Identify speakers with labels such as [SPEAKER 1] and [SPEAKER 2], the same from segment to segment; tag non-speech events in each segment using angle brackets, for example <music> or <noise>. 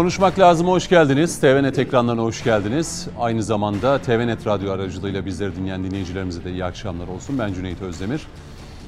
[SPEAKER 1] Konuşmak lazım hoş geldiniz. TVNet ekranlarına hoş geldiniz. Aynı zamanda TVNet radyo aracılığıyla bizleri dinleyen dinleyicilerimize de iyi akşamlar olsun. Ben Cüneyt Özdemir.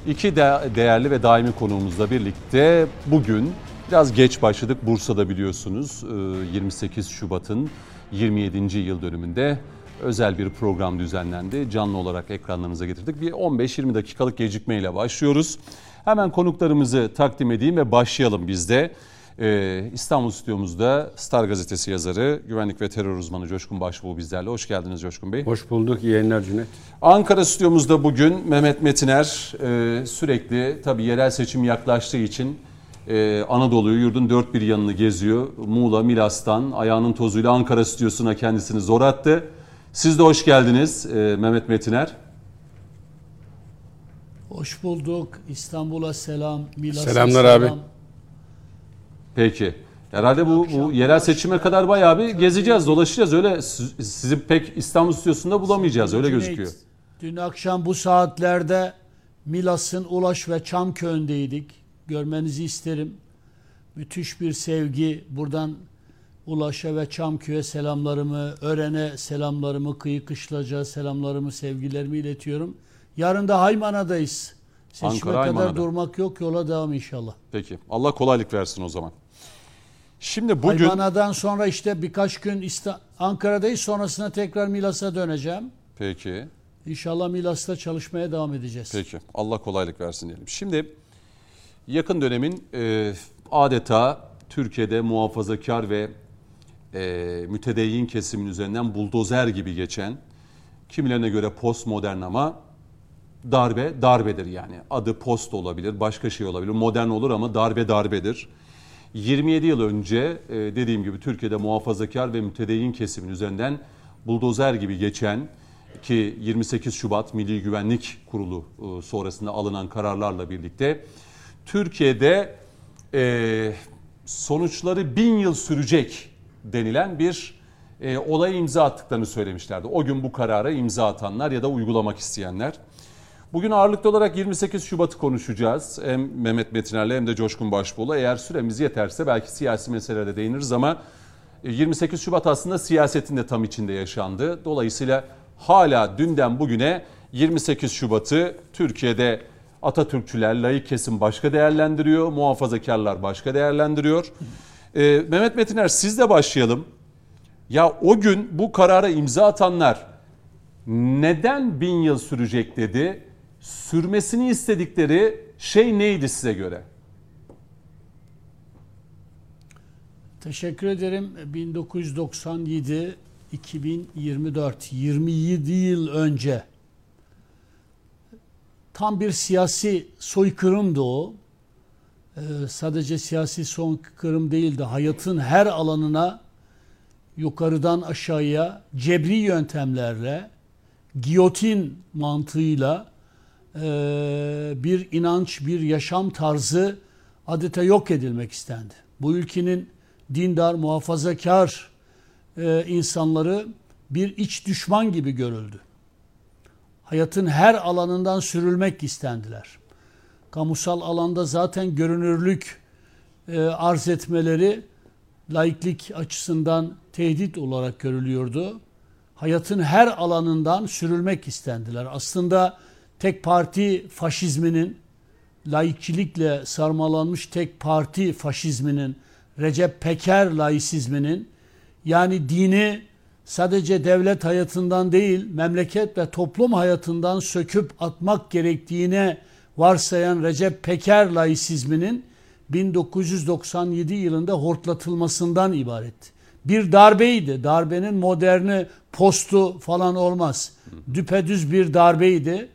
[SPEAKER 1] İki de değerli ve daimi konuğumuzla birlikte bugün biraz geç başladık. Bursa'da biliyorsunuz 28 e, Şubat'ın 27. yıl dönümünde özel bir program düzenlendi. Canlı olarak ekranlarınıza getirdik. Bir 15-20 dakikalık gecikmeyle başlıyoruz. Hemen konuklarımızı takdim edeyim ve başlayalım biz de. Ee, İstanbul stüdyomuzda Star Gazetesi yazarı, güvenlik ve terör uzmanı Coşkun Başbuğ bizlerle. Hoş geldiniz Coşkun Bey.
[SPEAKER 2] Hoş bulduk, iyi yayınlar Cüneyt.
[SPEAKER 1] Ankara stüdyomuzda bugün Mehmet Metiner e, sürekli tabii yerel seçim yaklaştığı için e, Anadolu'yu yurdun dört bir yanını geziyor. Muğla, Milas'tan ayağının tozuyla Ankara stüdyosuna kendisini zor attı. Siz de hoş geldiniz e, Mehmet Metiner.
[SPEAKER 3] Hoş bulduk. İstanbul'a selam.
[SPEAKER 2] Milas'a Selamlar selam. abi.
[SPEAKER 1] Peki. Herhalde bu, bu yerel seçime kadar bayağı bir gezeceğiz, dolaşacağız. Öyle sizi pek İstanbul stüdyosunda bulamayacağız. Öyle gözüküyor.
[SPEAKER 3] Dün akşam bu saatlerde Milas'ın Ulaş ve Çamköy'ündeydik. Görmenizi isterim. Müthiş bir sevgi. Buradan Ulaş'a ve Çamköy'e selamlarımı, Ören'e selamlarımı, Kıyı Kışlac'a selamlarımı, sevgilerimi iletiyorum. Yarın da Haymana'dayız. Seçime Ankara, kadar Haymana'da. durmak yok, yola devam inşallah.
[SPEAKER 1] Peki. Allah kolaylık versin o zaman. Şimdi bugün...
[SPEAKER 3] Haymana'dan sonra işte birkaç gün İsta Ankara'dayız. Sonrasında tekrar Milas'a döneceğim.
[SPEAKER 1] Peki.
[SPEAKER 3] İnşallah Milas'ta çalışmaya devam edeceğiz.
[SPEAKER 1] Peki. Allah kolaylık versin diyelim. Şimdi yakın dönemin e, adeta Türkiye'de muhafazakar ve e, mütedeyyin kesimin üzerinden buldozer gibi geçen, kimilerine göre postmodern ama darbe darbedir yani. Adı post olabilir, başka şey olabilir, modern olur ama darbe darbedir. 27 yıl önce e, dediğim gibi Türkiye'de muhafazakar ve mütedeyyin kesimin üzerinden buldozer gibi geçen ki 28 Şubat Milli Güvenlik Kurulu e, sonrasında alınan kararlarla birlikte Türkiye'de e, sonuçları bin yıl sürecek denilen bir olaya imza attıklarını söylemişlerdi. O gün bu karara imza atanlar ya da uygulamak isteyenler. Bugün ağırlıklı olarak 28 Şubat'ı konuşacağız. Hem Mehmet Metiner'le hem de Coşkun Başbuğ'la. Eğer süremiz yeterse belki siyasi meselelere değiniriz ama 28 e, Şubat aslında siyasetin de tam içinde yaşandı. Dolayısıyla hala dünden bugüne 28 Şubat'ı Türkiye'de Atatürkçüler, layık kesim başka değerlendiriyor, muhafazakarlar başka değerlendiriyor. Ee, Mehmet Metiner sizle başlayalım. Ya o gün bu karara imza atanlar neden bin yıl sürecek dedi? Sürmesini istedikleri şey neydi size göre?
[SPEAKER 3] Teşekkür ederim. 1997 2024 27 yıl önce tam bir siyasi soykırımdı o. Ee, sadece siyasi soykırım değildi. Hayatın her alanına yukarıdan aşağıya cebri yöntemlerle, giyotin mantığıyla bir inanç, bir yaşam tarzı adeta yok edilmek istendi. Bu ülkenin dindar, muhafazakar e, insanları bir iç düşman gibi görüldü hayatın her alanından sürülmek istendiler. Kamusal alanda zaten görünürlük e, arz etmeleri laiklik açısından tehdit olarak görülüyordu. Hayatın her alanından sürülmek istendiler. Aslında tek parti faşizminin, laikçilikle sarmalanmış tek parti faşizminin, Recep Peker laisizminin yani dini sadece devlet hayatından değil, memleket ve toplum hayatından söküp atmak gerektiğine varsayan Recep Peker laisizminin 1997 yılında hortlatılmasından ibaret. Bir darbeydi. Darbenin moderni, postu falan olmaz. Düpedüz bir darbeydi.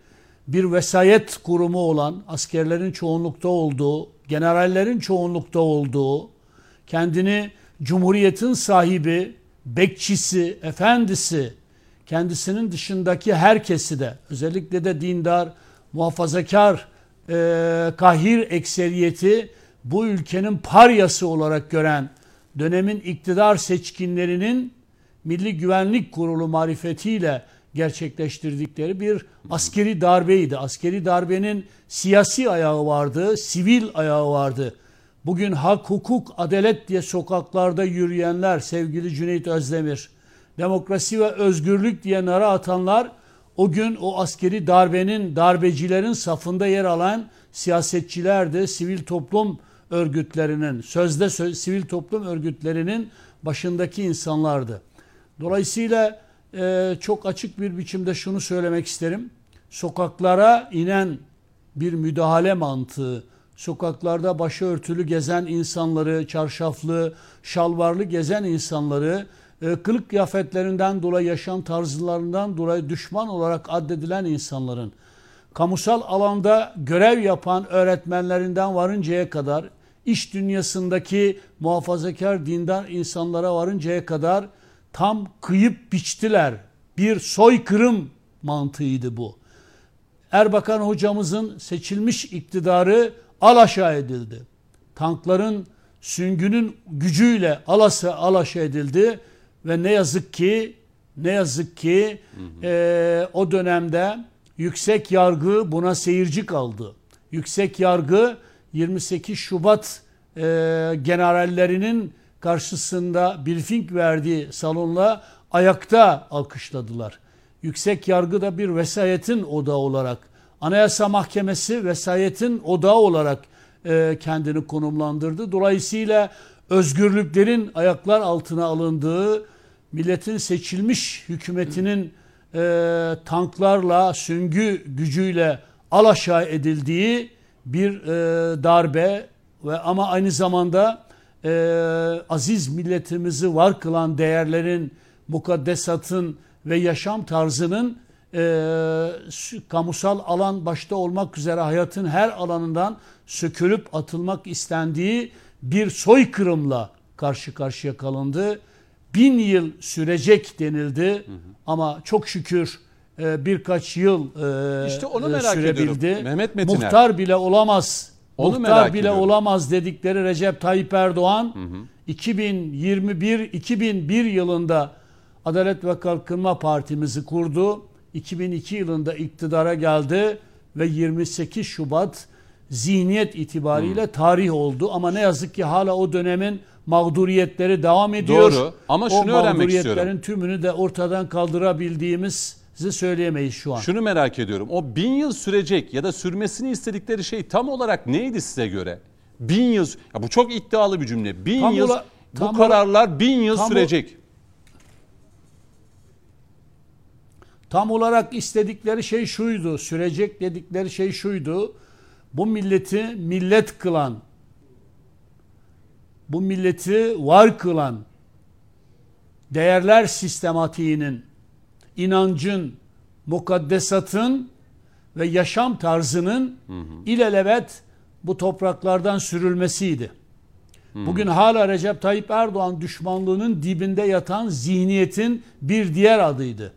[SPEAKER 3] Bir vesayet kurumu olan, askerlerin çoğunlukta olduğu, generallerin çoğunlukta olduğu, kendini cumhuriyetin sahibi, bekçisi, efendisi, kendisinin dışındaki herkesi de özellikle de dindar, muhafazakar, e, kahir ekseriyeti bu ülkenin paryası olarak gören dönemin iktidar seçkinlerinin Milli Güvenlik Kurulu marifetiyle gerçekleştirdikleri bir askeri darbeydi. Askeri darbenin siyasi ayağı vardı, sivil ayağı vardı. Bugün hak, hukuk, adalet diye sokaklarda yürüyenler sevgili Cüneyt Özdemir, demokrasi ve özgürlük diye nara atanlar o gün o askeri darbenin, darbecilerin safında yer alan siyasetçilerdi, sivil toplum örgütlerinin, sözde söz, sivil toplum örgütlerinin başındaki insanlardı. Dolayısıyla e, çok açık bir biçimde şunu söylemek isterim. Sokaklara inen bir müdahale mantığı, sokaklarda başörtülü gezen insanları, çarşaflı, şalvarlı gezen insanları, e, kılık kıyafetlerinden dolayı, yaşam tarzlarından dolayı düşman olarak addedilen insanların, kamusal alanda görev yapan öğretmenlerinden varıncaya kadar, iş dünyasındaki muhafazakar dindar insanlara varıncaya kadar tam kıyıp biçtiler. Bir soykırım mantığıydı bu. Erbakan hocamızın seçilmiş iktidarı alaşağı edildi. Tankların süngünün gücüyle alası alaşağı edildi ve ne yazık ki ne yazık ki hı hı. E, o dönemde yüksek yargı buna seyirci kaldı. Yüksek yargı 28 Şubat e, generallerinin karşısında briefing verdiği salonla ayakta alkışladılar. Yüksek yargı da bir vesayetin odağı olarak, Anayasa Mahkemesi vesayetin odağı olarak e, kendini konumlandırdı. Dolayısıyla özgürlüklerin ayaklar altına alındığı, milletin seçilmiş hükümetinin e, tanklarla, süngü gücüyle alaşağı edildiği bir e, darbe ve ama aynı zamanda e, aziz milletimizi var kılan değerlerin, mukaddesatın ve yaşam tarzının e, kamusal alan başta olmak üzere hayatın her alanından sökülüp atılmak istendiği bir soykırımla karşı karşıya kalındı. Bin yıl sürecek denildi hı hı. ama çok şükür e, birkaç yıl e, işte onu merak sürebildi. Ediyorum. Mehmet Metiner. Muhtar bile olamaz. Onu muhtar bile ediyorum. olamaz dedikleri Recep Tayyip Erdoğan hı hı. 2021 2001 yılında Adalet ve Kalkınma Partimizi kurdu. 2002 yılında iktidara geldi ve 28 Şubat zihniyet itibariyle hmm. tarih oldu. Ama ne yazık ki hala o dönemin mağduriyetleri devam ediyor. Doğru
[SPEAKER 1] ama şunu o öğrenmek istiyorum. mağduriyetlerin
[SPEAKER 3] tümünü de ortadan kaldırabildiğimizi söyleyemeyiz şu an.
[SPEAKER 1] Şunu merak ediyorum. O bin yıl sürecek ya da sürmesini istedikleri şey tam olarak neydi size göre? Bin yıl, ya bu çok iddialı bir cümle. Bin tam yıl, ola, bu kararlar bin yıl sürecek.
[SPEAKER 3] Tam olarak istedikleri şey şuydu, sürecek dedikleri şey şuydu. Bu milleti millet kılan, bu milleti var kılan değerler sistematiğinin, inancın, mukaddesatın ve yaşam tarzının hı hı. ilelebet bu topraklardan sürülmesiydi. Hı. Bugün hala Recep Tayyip Erdoğan düşmanlığının dibinde yatan zihniyetin bir diğer adıydı.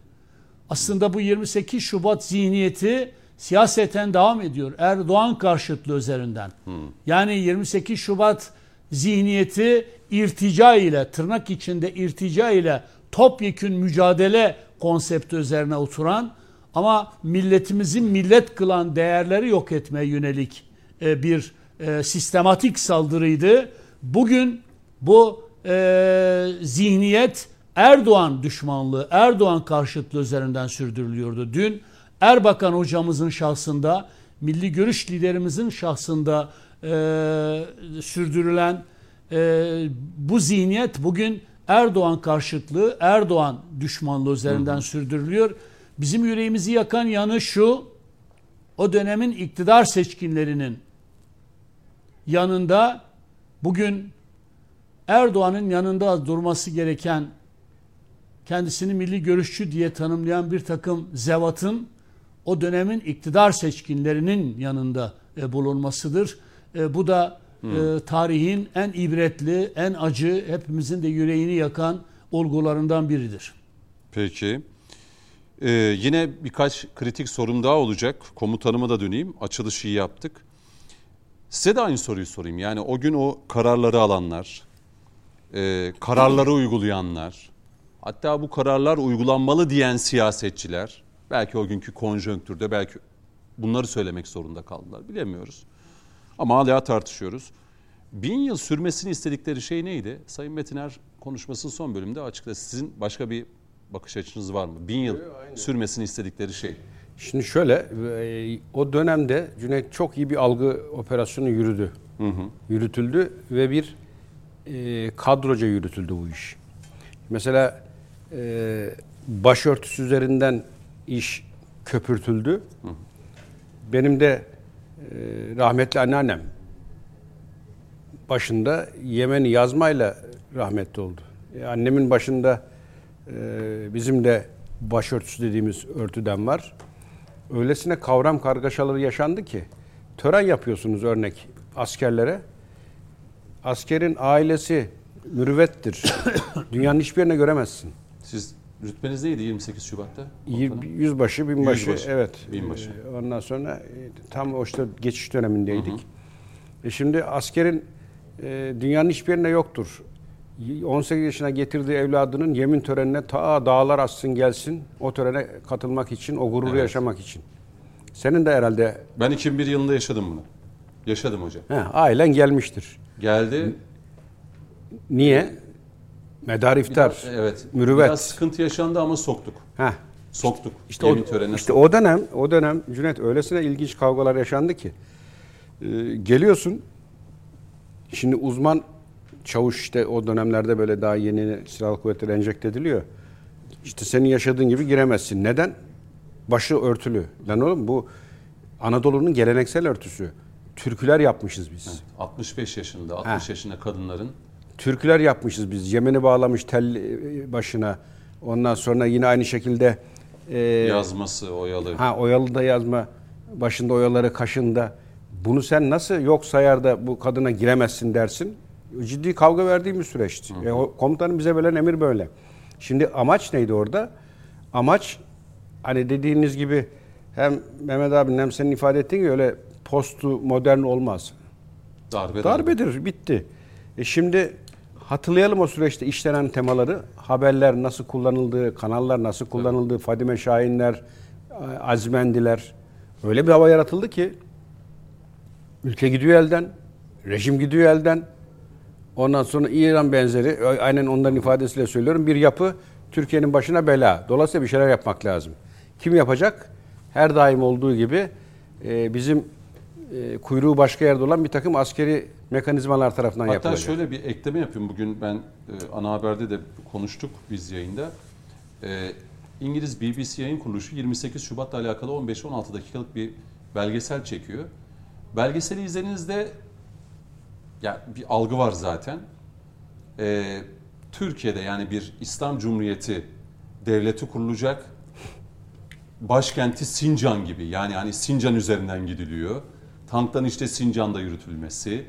[SPEAKER 3] Aslında bu 28 Şubat zihniyeti siyaseten devam ediyor. Erdoğan karşıtlığı üzerinden. Hmm. Yani 28 Şubat zihniyeti irtica ile tırnak içinde irtica ile topyekün mücadele konsepti üzerine oturan ama milletimizin millet kılan değerleri yok etmeye yönelik e, bir e, sistematik saldırıydı. Bugün bu e, zihniyet Erdoğan düşmanlığı, Erdoğan karşıtlığı üzerinden sürdürülüyordu. Dün Erbakan hocamızın şahsında, milli görüş liderimizin şahsında sürdürülen bu zihniyet bugün Erdoğan karşıtlığı, Erdoğan düşmanlığı üzerinden hı sürdürülüyor. Bizim yüreğimizi yakan yanı şu, o dönemin iktidar seçkinlerinin yanında bugün Erdoğan'ın yanında durması gereken kendisini milli görüşçü diye tanımlayan bir takım zevatın o dönemin iktidar seçkinlerinin yanında e, bulunmasıdır. E, bu da hmm. e, tarihin en ibretli, en acı, hepimizin de yüreğini yakan olgularından biridir.
[SPEAKER 1] Peki. Ee, yine birkaç kritik sorum daha olacak. Komutanıma da döneyim. Açılışı yaptık. Size de aynı soruyu sorayım. Yani o gün o kararları alanlar, e, kararları uygulayanlar, Hatta bu kararlar uygulanmalı diyen siyasetçiler belki o günkü konjonktürde belki bunları söylemek zorunda kaldılar bilemiyoruz. Ama hala tartışıyoruz. bin yıl sürmesini istedikleri şey neydi? Sayın Metiner konuşmasının son bölümünde açıkladı. Sizin başka bir bakış açınız var mı? Bin yıl sürmesini istedikleri şey.
[SPEAKER 2] Şimdi şöyle, e, o dönemde Cüneyt çok iyi bir algı operasyonu yürüdü. Yürütüldü ve bir e, kadroca yürütüldü bu iş. Mesela e, başörtüsü üzerinden iş köpürtüldü. Benim de rahmetli anneannem başında Yemen'i yazmayla rahmetli oldu. E, annemin başında e, bizim de başörtüsü dediğimiz örtüden var. Öylesine kavram kargaşaları yaşandı ki tören yapıyorsunuz örnek askerlere. Askerin ailesi mürüvvettir. <coughs> Dünyanın hiçbir yerine göremezsin.
[SPEAKER 1] Siz rütbeniz neydi 28 Şubat'ta?
[SPEAKER 2] Y- Yüzbaşı, binbaşı.
[SPEAKER 1] Yüzbaşı,
[SPEAKER 2] Evet.
[SPEAKER 1] binbaşı.
[SPEAKER 2] Ee, Ondan sonra e, tam o işte geçiş dönemindeydik. E şimdi askerin e, dünyanın hiçbir yerinde yoktur. Y- 18 yaşına getirdiği evladının yemin törenine ta dağlar assın gelsin o törene katılmak için, o gururu
[SPEAKER 1] Evet.
[SPEAKER 2] yaşamak için. Senin de herhalde
[SPEAKER 1] Ben 2001 yılında yaşadım bunu. Yaşadım hocam.
[SPEAKER 2] he, ailen gelmiştir.
[SPEAKER 1] Geldi.
[SPEAKER 2] Niye? Medar iftar.
[SPEAKER 1] Evet.
[SPEAKER 2] Mürüvvet.
[SPEAKER 1] Biraz sıkıntı yaşandı ama soktuk.
[SPEAKER 2] Heh.
[SPEAKER 1] Soktuk.
[SPEAKER 2] İşte o,
[SPEAKER 1] törenine
[SPEAKER 2] işte o dönem o dönem Cüneyt öylesine ilginç kavgalar yaşandı ki Ee, geliyorsun şimdi uzman çavuş işte o dönemlerde böyle daha yeni silahlı kuvvetler enjekte ediliyor. İşte senin yaşadığın gibi giremezsin. Neden? Başı örtülü. Lan oğlum bu Anadolu'nun geleneksel örtüsü. Türküler yapmışız biz.
[SPEAKER 1] 65 yaşında, 60 yaşında kadınların
[SPEAKER 2] Türküler yapmışız biz. Yemeni bağlamış tel e, başına. Ondan sonra yine aynı şekilde e,
[SPEAKER 1] yazması, oyalı.
[SPEAKER 2] Ha oyalı da yazma başında oyaları kaşında. Bunu sen nasıl yok sayar da bu kadına giremezsin dersin? Ciddi kavga verdiğim bir süreçti. E, o komutanın bize verilen emir böyle. Şimdi amaç neydi orada? Amaç hani dediğiniz gibi hem Mehmet abinin hem senin ifade ettiğin gibi öyle postu modern olmaz.
[SPEAKER 1] Darbe.
[SPEAKER 2] Darbedir, bitti. E şimdi hatırlayalım o süreçte işlenen temaları. Haberler nasıl kullanıldığı, kanallar nasıl kullanıldığı, Fadime Şahinler, Azmendiler. Öyle bir hava yaratıldı ki ülke gidiyor elden, rejim gidiyor elden. Ondan sonra İran benzeri, aynen onların ifadesiyle söylüyorum, bir yapı Türkiye'nin başına bela. Dolayısıyla bir şeyler yapmak lazım. Kim yapacak? Her daim olduğu gibi e, bizim e, kuyruğu başka yerde olan bir takım askeri mekanizmalar tarafından
[SPEAKER 1] Hatta
[SPEAKER 2] yapılacak.
[SPEAKER 1] şöyle bir ekleme yapayım. Bugün ben e, ana haberde de konuştuk biz yayında. E, İngiliz BBC yayın kuruluşu 28 Şubat'la alakalı 15-16 dakikalık bir belgesel çekiyor. Belgeseli izlediğinizde ya bir algı var zaten. E, Türkiye'de yani bir İslam Cumhuriyeti devleti kurulacak. Başkenti Sincan gibi yani hani Sincan üzerinden gidiliyor. Tanktan işte Sincan'da yürütülmesi.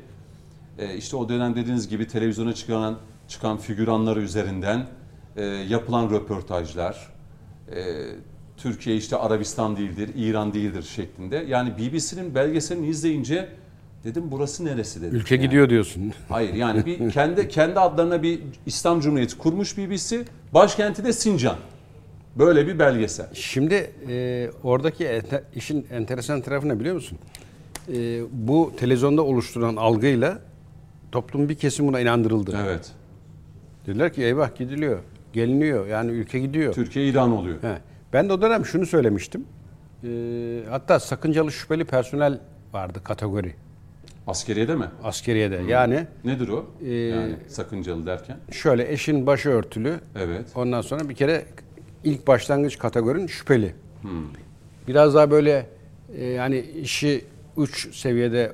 [SPEAKER 1] E, işte o dönem dediğiniz gibi televizyona çıkan çıkan figüranları üzerinden e, yapılan röportajlar. E, Türkiye işte Arabistan değildir, İran değildir şeklinde. Yani BBC'nin belgeselini izleyince dedim burası neresi dedim.
[SPEAKER 2] Ülke
[SPEAKER 1] Yani.
[SPEAKER 2] gidiyor diyorsun.
[SPEAKER 1] Hayır yani bir <laughs> kendi kendi adlarına bir İslam Cumhuriyeti kurmuş BBC. Başkenti de Sincan. Böyle bir belgesel.
[SPEAKER 2] Şimdi e, oradaki ente- işin enteresan tarafı ne biliyor musun? E, bu televizyonda oluşturulan algıyla toplum bir kesim buna inandırıldı.
[SPEAKER 1] Evet.
[SPEAKER 2] Dediler ki eyvah gidiliyor, geliniyor yani ülke gidiyor.
[SPEAKER 1] Türkiye İran oluyor.
[SPEAKER 2] He. Ben de o dönem şunu söylemiştim. E, hatta sakıncalı şüpheli personel vardı kategori
[SPEAKER 1] Askeriyede mi?
[SPEAKER 2] askeriyede. Yani
[SPEAKER 1] Nedir o?
[SPEAKER 2] Ee,
[SPEAKER 1] yani sakıncalı derken.
[SPEAKER 2] şöyle eşin başı örtülü.
[SPEAKER 1] Evet.
[SPEAKER 2] Ondan sonra bir kere ilk başlangıç kategorin şüpheli. Biraz daha böyle e, yani işi uç seviyede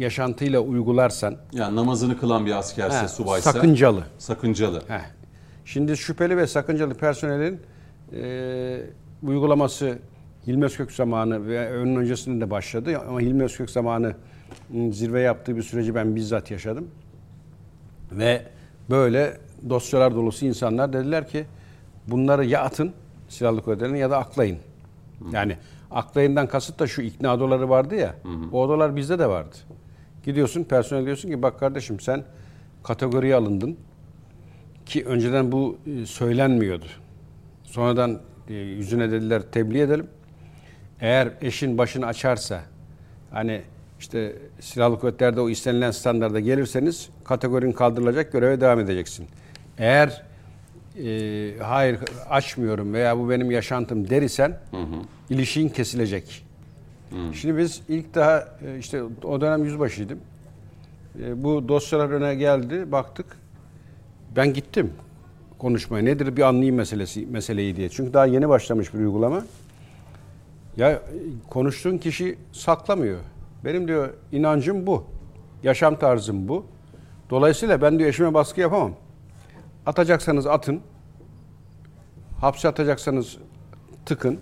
[SPEAKER 2] yaşantıyla uygularsan
[SPEAKER 1] Yani namazını kılan bir askerse,
[SPEAKER 2] he,
[SPEAKER 1] subaysa.
[SPEAKER 2] sakıncalı.
[SPEAKER 1] Sakıncalı.
[SPEAKER 2] Heh. Şimdi şüpheli ve sakıncalı personelin e, uygulaması Hilmi Özkök zamanı ve onun öncesinde de başladı. Ama Hilmi Özkök zamanı zirve yaptığı bir süreci ben bizzat yaşadım. Ve böyle dosyalar dolusu insanlar dediler ki bunları ya atın silahlı kuvvetlerine ya da aklayın. Yani aklayından kasıt da şu ikna odaları vardı ya. O odalar bizde de vardı. Gidiyorsun personel diyorsun ki bak kardeşim sen kategoriye alındın. Ki önceden bu e, söylenmiyordu. Sonradan e, yüzüne dediler tebliğ edelim. Eğer eşin başını açarsa hani işte silahlı kuvvetlerde o istenilen standarda gelirseniz kategorin kaldırılacak göreve devam edeceksin. Eğer e, hayır açmıyorum veya bu benim yaşantım derisen hı hı. ilişkin kesilecek. Hı. Şimdi biz ilk daha e, işte o dönem yüzbaşıydım. E, bu dosyalar öne geldi baktık. Ben gittim konuşmaya. Nedir bir anlayayım meselesi meseleyi diye. Çünkü daha yeni başlamış bir uygulama. Ya konuştuğun kişi saklamıyor. Benim diyor inancım bu. Yaşam tarzım bu. Dolayısıyla ben diyor eşime baskı yapamam. Atacaksanız atın. Hapse atacaksanız tıkın.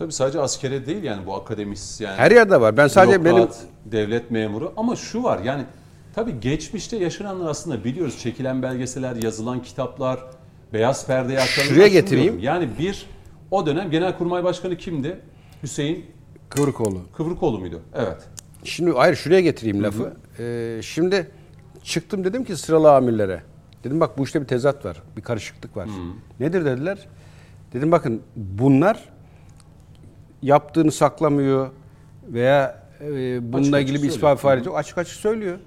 [SPEAKER 1] Tabii sadece askere değil yani bu akademisyen.
[SPEAKER 2] Her yerde var. Ben sadece benim
[SPEAKER 1] devlet memuru ama şu var yani tabii geçmişte yaşananlar aslında biliyoruz. Çekilen belgeseler, yazılan kitaplar, beyaz perdeye aktarılan.
[SPEAKER 2] Şuraya getireyim.
[SPEAKER 1] Yani bir o dönem Genelkurmay Başkanı kimdi? Hüseyin
[SPEAKER 2] Kıvrıkoğlu.
[SPEAKER 1] Kıvrıkoğlu muydu? Evet.
[SPEAKER 2] Şimdi hayır şuraya getireyim lafı. Ee, şimdi çıktım dedim ki sıralı amirlere. Dedim bak bu işte bir tezat var. Bir karışıklık var. Hı. Nedir dediler. Dedim bakın bunlar yaptığını saklamıyor veya e, bununla açık ilgili bir ispat faaliyeti yok. Açık açık söylüyor.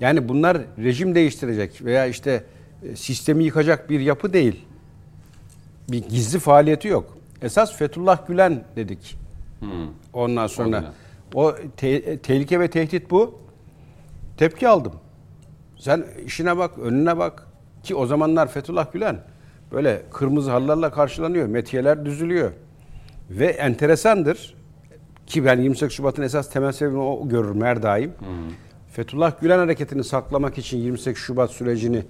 [SPEAKER 2] Yani bunlar rejim değiştirecek veya işte e, sistemi yıkacak bir yapı değil. Bir gizli faaliyeti yok. Esas Fethullah Gülen dedik. Hmm. Ondan sonra Aynen. o te- tehlike ve tehdit bu. Tepki aldım. Sen işine bak, önüne bak. Ki o zamanlar Fethullah Gülen böyle kırmızı halılarla karşılanıyor. Metiyeler düzülüyor. Ve enteresandır ki ben 28 Şubat'ın esas temel sebebini o görürüm her daim. Hı Fethullah Gülen hareketini saklamak için 28 Şubat sürecini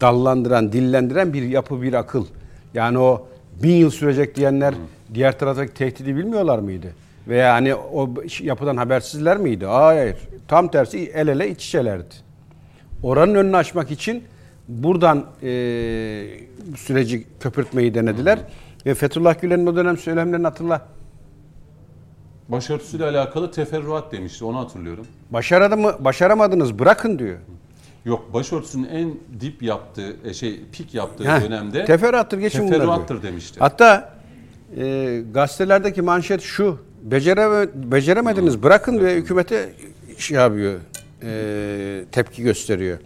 [SPEAKER 2] dallandıran, dillendiren bir yapı, bir akıl. Yani o bin yıl sürecek diyenler hı. diğer taraftaki tehdidi bilmiyorlar mıydı? Veya hani o yapıdan habersizler miydi? Hayır. Tam tersi el ele iç içelerdi. Oranın önünü açmak için buradan e, süreci köpürtmeyi denediler. Hı. Ve Fethullah Gülen'in o dönem söylemlerini hatırla.
[SPEAKER 1] Başörtüsüyle alakalı teferruat demişti onu hatırlıyorum.
[SPEAKER 2] Başaradı mı, başaramadınız bırakın diyor.
[SPEAKER 1] Yok başörtüsünün en dip yaptığı e, şey pik yaptığı Heh, dönemde
[SPEAKER 2] teferruattır geçin
[SPEAKER 1] teferruattır demişti.
[SPEAKER 2] Hatta e, gazetelerdeki manşet şu becere, beceremediniz bırakın diye hükümete şey yapıyor e, tepki gösteriyor.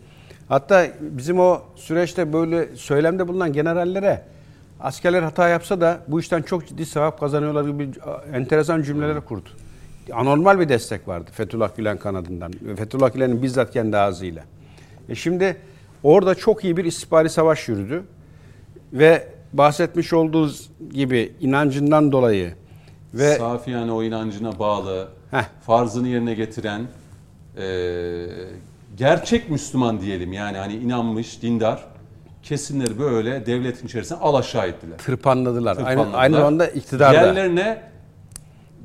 [SPEAKER 2] Hatta bizim o süreçte böyle söylemde bulunan generallere askerler hata yapsa da bu işten çok ciddi sevap kazanıyorlar gibi enteresan cümleler kurdu. Anormal bir destek vardı Fethullah Gülen kanadından. Fethullah Gülen'in bizzat kendi ağzıyla. E şimdi orada çok iyi bir istihbari savaş yürüdü. Ve bahsetmiş olduğu gibi inancından dolayı ve
[SPEAKER 1] safi yani o inancına bağlı, heh. farzını yerine getiren e, gerçek Müslüman diyelim yani hani inanmış, dindar kesimleri böyle devletin içerisine alaşağı ettiler.
[SPEAKER 2] Tırpanladılar. Tırpanladılar. Aynı, aynı zamanda iktidarda.
[SPEAKER 1] Yerlerine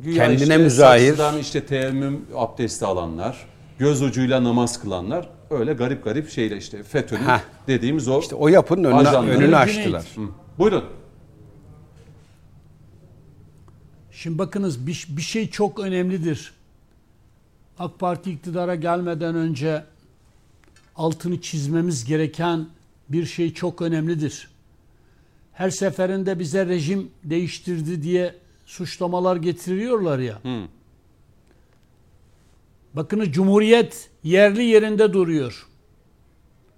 [SPEAKER 2] kendine işte, müzahir.
[SPEAKER 1] işte teyemmüm abdesti alanlar, göz ucuyla namaz kılanlar öyle garip garip şeyle işte FETÖ'nün dediğimiz o
[SPEAKER 2] işte o yapının önünü, önünü açtılar. Hı.
[SPEAKER 1] Buyurun.
[SPEAKER 3] Şimdi bakınız bir, bir şey çok önemlidir. AK Parti iktidara gelmeden önce altını çizmemiz gereken bir şey çok önemlidir. Her seferinde bize rejim değiştirdi diye suçlamalar getiriyorlar ya. Hmm. Bakınız Cumhuriyet yerli yerinde duruyor.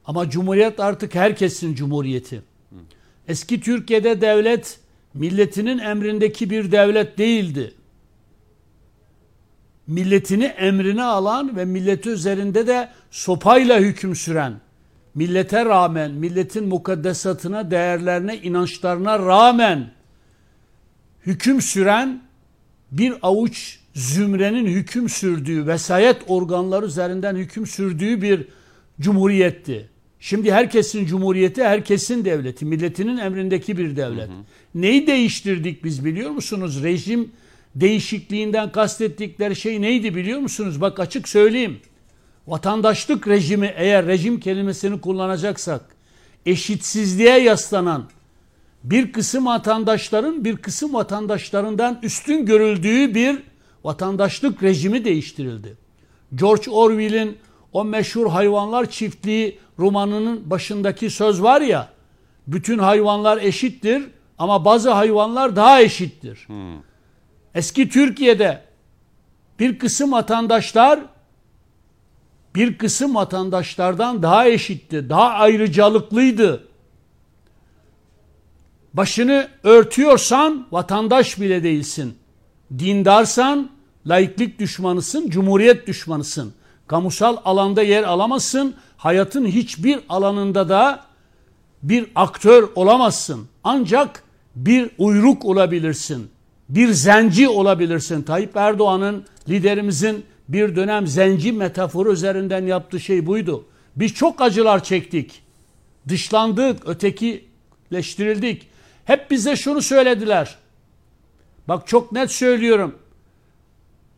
[SPEAKER 3] Ama Cumhuriyet artık herkesin cumhuriyeti. Hmm. Eski Türkiye'de devlet milletinin emrindeki bir devlet değildi. Milletini emrine alan ve milleti üzerinde de sopayla hüküm süren millete rağmen, milletin mukaddesatına, değerlerine, inançlarına rağmen hüküm süren bir avuç zümrenin hüküm sürdüğü, vesayet organları üzerinden hüküm sürdüğü bir cumhuriyetti. Şimdi herkesin cumhuriyeti, herkesin devleti, milletinin emrindeki bir devlet. Hı hı. Neyi değiştirdik biz biliyor musunuz? Rejim değişikliğinden kastettikleri şey neydi biliyor musunuz? Bak açık söyleyeyim vatandaşlık rejimi eğer rejim kelimesini kullanacaksak eşitsizliğe yaslanan bir kısım vatandaşların bir kısım vatandaşlarından üstün görüldüğü bir vatandaşlık rejimi değiştirildi. George Orwell'in o meşhur hayvanlar çiftliği romanının başındaki söz var ya bütün hayvanlar eşittir ama bazı hayvanlar daha eşittir. Hmm. Eski Türkiye'de bir kısım vatandaşlar bir kısım vatandaşlardan daha eşitti, daha ayrıcalıklıydı. Başını örtüyorsan vatandaş bile değilsin. Dindarsan laiklik düşmanısın, cumhuriyet düşmanısın. Kamusal alanda yer alamazsın. Hayatın hiçbir alanında da bir aktör olamazsın. Ancak bir uyruk olabilirsin. Bir zenci olabilirsin. Tayyip Erdoğan'ın liderimizin bir dönem zenci metaforu üzerinden yaptığı şey buydu. Biz çok acılar çektik. Dışlandık, ötekileştirildik. Hep bize şunu söylediler. Bak çok net söylüyorum.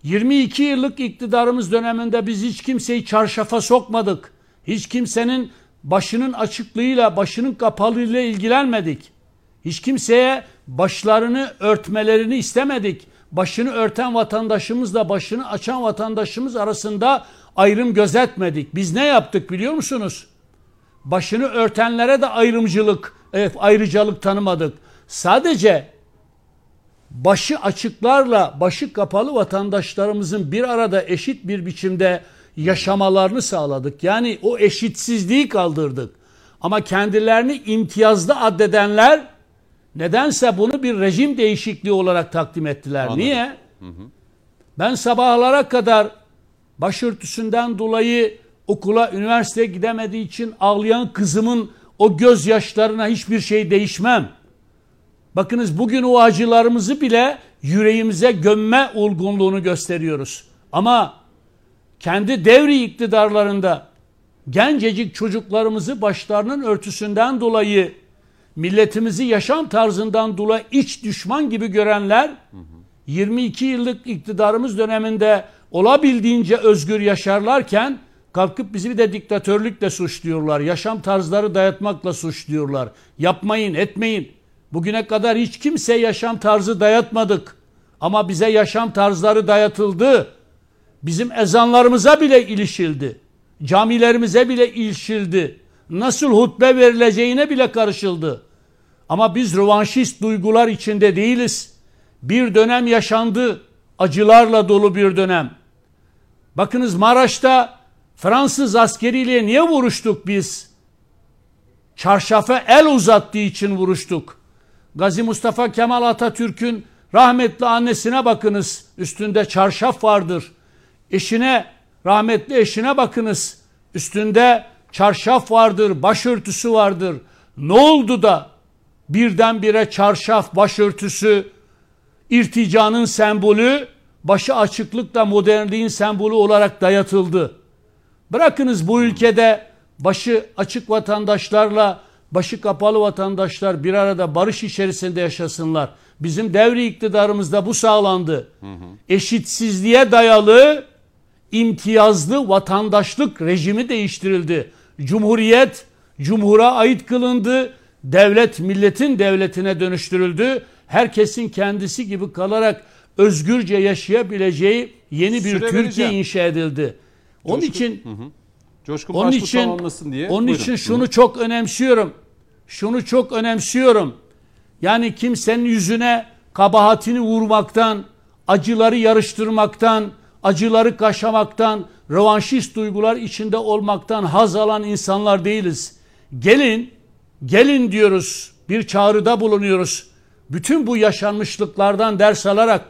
[SPEAKER 3] 22 yıllık iktidarımız döneminde biz hiç kimseyi çarşafa sokmadık. Hiç kimsenin başının açıklığıyla, başının kapalılığıyla ilgilenmedik. Hiç kimseye başlarını örtmelerini istemedik. Başını örten vatandaşımızla başını açan vatandaşımız arasında ayrım gözetmedik. Biz ne yaptık biliyor musunuz? Başını örtenlere de ayrımcılık, evet, ayrıcalık tanımadık. Sadece başı açıklarla başı kapalı vatandaşlarımızın bir arada eşit bir biçimde yaşamalarını sağladık. Yani o eşitsizliği kaldırdık. Ama kendilerini imtiyazlı addedenler nedense bunu bir rejim değişikliği olarak takdim ettiler. Anladım. Niye? Hı hı. Ben sabahlara kadar başörtüsünden dolayı okula, üniversiteye gidemediği için ağlayan kızımın o gözyaşlarına hiçbir şey değişmem. Bakınız bugün o acılarımızı bile yüreğimize gömme olgunluğunu gösteriyoruz. Ama kendi devri iktidarlarında gencecik çocuklarımızı başlarının örtüsünden dolayı milletimizi yaşam tarzından dolayı iç düşman gibi görenler 22 yıllık iktidarımız döneminde olabildiğince özgür yaşarlarken kalkıp bizi bir de diktatörlükle suçluyorlar. Yaşam tarzları dayatmakla suçluyorlar. Yapmayın, etmeyin. Bugüne kadar hiç kimse yaşam tarzı dayatmadık. Ama bize yaşam tarzları dayatıldı. Bizim ezanlarımıza bile ilişildi. Camilerimize bile ilişildi. Nasıl hutbe verileceğine bile karışıldı. Ama biz rövanşist duygular içinde değiliz. Bir dönem yaşandı. Acılarla dolu bir dönem. Bakınız Maraş'ta Fransız askeriyle niye vuruştuk biz? Çarşafa el uzattığı için vuruştuk. Gazi Mustafa Kemal Atatürk'ün rahmetli annesine bakınız. Üstünde çarşaf vardır. Eşine, rahmetli eşine bakınız. Üstünde çarşaf vardır, başörtüsü vardır. Ne oldu da birdenbire çarşaf, başörtüsü, irticanın sembolü, başı açıklıkla modernliğin sembolü olarak dayatıldı. Bırakınız bu ülkede başı açık vatandaşlarla başı kapalı vatandaşlar bir arada barış içerisinde yaşasınlar. Bizim devri iktidarımızda bu sağlandı. Eşitsizliğe dayalı imtiyazlı vatandaşlık rejimi değiştirildi. Cumhuriyet cumhura ait kılındı. Devlet milletin devletine dönüştürüldü. Herkesin kendisi gibi kalarak özgürce yaşayabileceği yeni bir Süre Türkiye inşa edildi. Onun Coşkun, için hı hı.
[SPEAKER 1] Coşkun onun için diye.
[SPEAKER 3] Onun Buyurun. için şunu Hı. çok önemsiyorum. Şunu çok önemsiyorum. Yani kimsenin yüzüne kabahatini vurmaktan, acıları yarıştırmaktan, acıları kaşamaktan, rövanşist duygular içinde olmaktan haz alan insanlar değiliz. Gelin, gelin diyoruz. Bir çağrıda bulunuyoruz. Bütün bu yaşanmışlıklardan ders alarak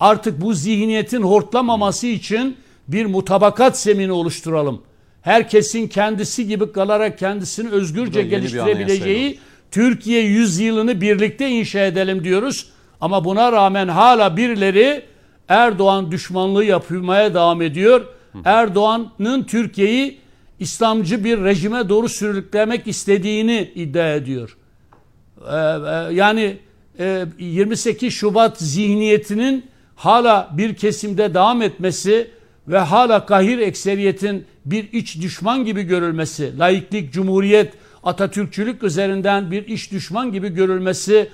[SPEAKER 3] artık bu zihniyetin hortlamaması için bir mutabakat zemini oluşturalım herkesin kendisi gibi kalarak kendisini özgürce geliştirebileceği Türkiye yüzyılını birlikte inşa edelim diyoruz. Ama buna rağmen hala birileri Erdoğan düşmanlığı yapmaya devam ediyor. Erdoğan'ın Türkiye'yi İslamcı bir rejime doğru sürüklemek istediğini iddia ediyor. Ee, e, yani 28 e, Şubat zihniyetinin hala bir kesimde devam etmesi ve hala kahir ekseriyetin bir iç düşman gibi görülmesi, laiklik, cumhuriyet, Atatürkçülük üzerinden bir iç düşman gibi görülmesi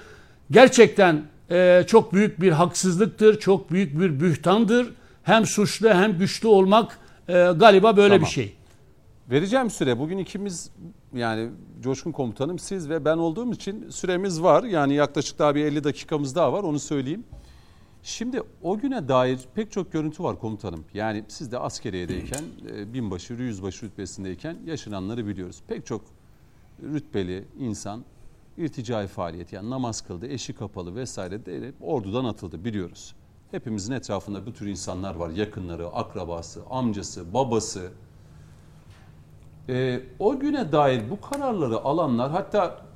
[SPEAKER 3] gerçekten e, çok büyük bir haksızlıktır, çok büyük bir bühtandır. Hem suçlu hem güçlü olmak e, galiba böyle tamam. bir şey.
[SPEAKER 1] Vereceğim süre. Bugün ikimiz yani Coşkun Komutanım siz ve ben olduğum için süremiz var. Yani yaklaşık daha bir 50 dakikamız daha var onu söyleyeyim. Şimdi o güne dair pek çok görüntü var komutanım. Yani siz de askeriyedeyken, <clears throat> e, binbaşı, yüzbaşı rütbesindeyken yaşananları biliyoruz. Pek çok rütbeli insan irticai faaliyet yani namaz kıldı, eşi kapalı vesaire de ordudan atıldı biliyoruz. Hepimizin etrafında bu tür insanlar var. Yakınları, akrabası, amcası, babası. Ee, o güne dair bu kararları alanlar hatta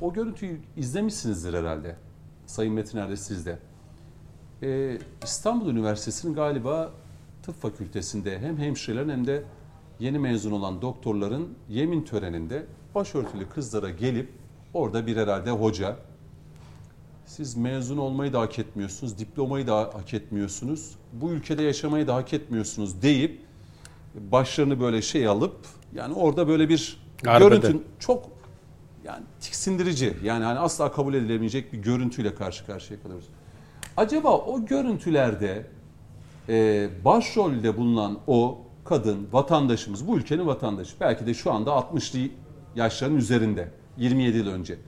[SPEAKER 1] o görüntüyü izlemişsinizdir herhalde. Sayın Metin Erde siz de. Ee, İstanbul Üniversitesi'nin galiba tıp fakültesinde hem hemşirelerin hem de yeni mezun olan doktorların yemin töreninde başörtülü kızlara gelip orada bir herhalde hoca siz mezun olmayı da hak etmiyorsunuz, diplomayı da hak etmiyorsunuz, bu ülkede yaşamayı da hak etmiyorsunuz deyip başlarını böyle şey alıp yani orada böyle bir
[SPEAKER 2] Arbede.
[SPEAKER 1] görüntü çok yani tiksindirici yani hani asla kabul edilemeyecek bir görüntüyle karşı karşıya kalıyoruz. Acaba o görüntülerde e, başrolde bulunan o kadın vatandaşımız bu ülkenin vatandaşı belki de şu anda 60'lı yaşların üzerinde 27 yıl önce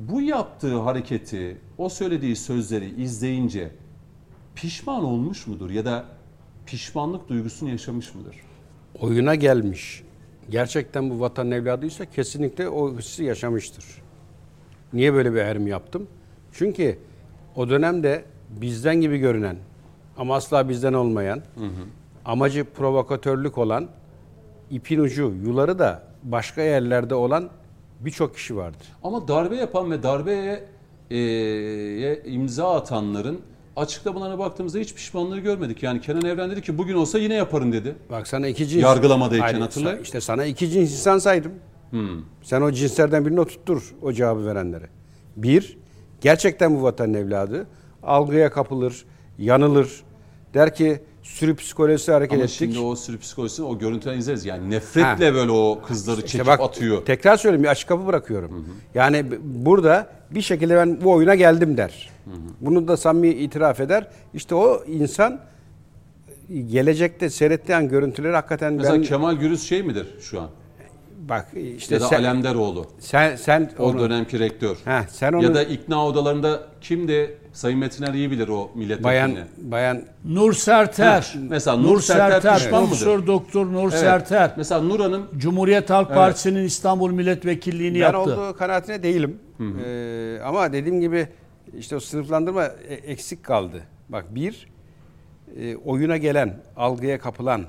[SPEAKER 1] bu yaptığı hareketi o söylediği sözleri izleyince pişman olmuş mudur ya da pişmanlık duygusunu yaşamış mıdır?
[SPEAKER 2] oyuna gelmiş. Gerçekten bu vatan evladıysa kesinlikle o hissi yaşamıştır. Niye böyle bir erim yaptım? Çünkü o dönemde bizden gibi görünen ama asla bizden olmayan, amacı provokatörlük olan, ipin ucu, yuları da başka yerlerde olan birçok kişi vardı.
[SPEAKER 1] Ama darbe yapan ve darbeye e, imza atanların açıklamalarına baktığımızda hiç pişmanlığı görmedik. Yani Kenan Evren dedi ki bugün olsa yine yaparım dedi.
[SPEAKER 2] Bak sana iki cins...
[SPEAKER 1] Yargılamadayken
[SPEAKER 2] Hayır,
[SPEAKER 1] hatırlayın.
[SPEAKER 2] İşte sana iki cins insan saydım. Sen o cinslerden birini oturttur o cevabı verenlere. Bir, gerçekten bu vatanın evladı. Algıya kapılır, yanılır. Der ki sürü psikolojisi hareket
[SPEAKER 1] Ama
[SPEAKER 2] ettik.
[SPEAKER 1] şimdi o sürü psikolojisini o görüntüden izleriz. Yani nefretle böyle o kızları
[SPEAKER 2] İşte
[SPEAKER 1] çekip
[SPEAKER 2] bak,
[SPEAKER 1] atıyor.
[SPEAKER 2] Tekrar söyleyeyim bir açık kapı bırakıyorum. Yani b- burada bir şekilde ben bu oyuna geldim der. Bunu da samimi itiraf eder. İşte o insan gelecekte seyrettiğin görüntüleri hakikaten
[SPEAKER 1] Mesela
[SPEAKER 2] ben
[SPEAKER 1] Kemal Gürüz şey midir şu an?
[SPEAKER 2] bak işte
[SPEAKER 1] Ya da
[SPEAKER 2] sen,
[SPEAKER 1] Alemdaroğlu.
[SPEAKER 2] sen sen
[SPEAKER 1] O
[SPEAKER 2] onu-
[SPEAKER 1] dönemki rektör.
[SPEAKER 2] Heh, sen onu
[SPEAKER 1] Ya da ikna odalarında kimdi? Sayın Metiner iyi bilir o milletvekilini.
[SPEAKER 2] bayan bayan
[SPEAKER 3] Nur Serter.
[SPEAKER 1] Heh, mesela Nur Serter pişman mıdır?
[SPEAKER 3] Profesör Doktor Nur
[SPEAKER 1] Evet.
[SPEAKER 3] Serter.
[SPEAKER 1] Mesela Nur Hanım
[SPEAKER 3] Cumhuriyet Halk Partisi'nin İstanbul Milletvekilliğini
[SPEAKER 2] ben
[SPEAKER 3] yaptı.
[SPEAKER 2] olduğu kanaatine değilim. Ee, ama dediğim gibi işte o sınıflandırma e- eksik kaldı. Bak bir e, oyuna gelen, algıya kapılan,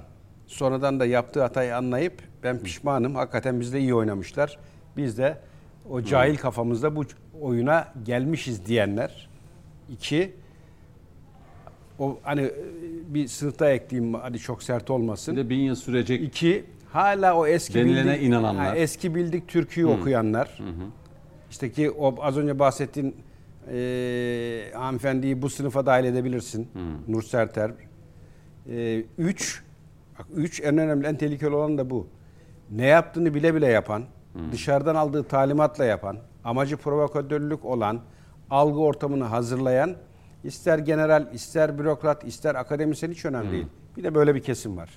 [SPEAKER 2] sonradan da yaptığı hatayı anlayıp ben pişmanım. Hakikaten biz de iyi oynamışlar. Biz de o cahil kafamızda bu oyuna gelmişiz diyenler. İki, o hani bir sınıfta ekleyeyim hadi çok sert olmasın.
[SPEAKER 1] bir de bin yıl sürecek
[SPEAKER 2] İki, hala o eski
[SPEAKER 1] Denilene
[SPEAKER 2] bildik,
[SPEAKER 1] inananlar.
[SPEAKER 2] ha, eski bildik türküyü okuyanlar. İşte ki o az önce bahsettiğin e, hanımefendiyi bu sınıfa dahil edebilirsin. Nur Serter. E, üç, bak üç en önemli, en tehlikeli olan da bu. Ne yaptığını bile bile yapan, dışarıdan aldığı talimatla yapan, amacı provokatörlük olan, algı ortamını hazırlayan, ister general, ister bürokrat, ister akademisyen hiç önemli değil. Bir de böyle bir kesim var.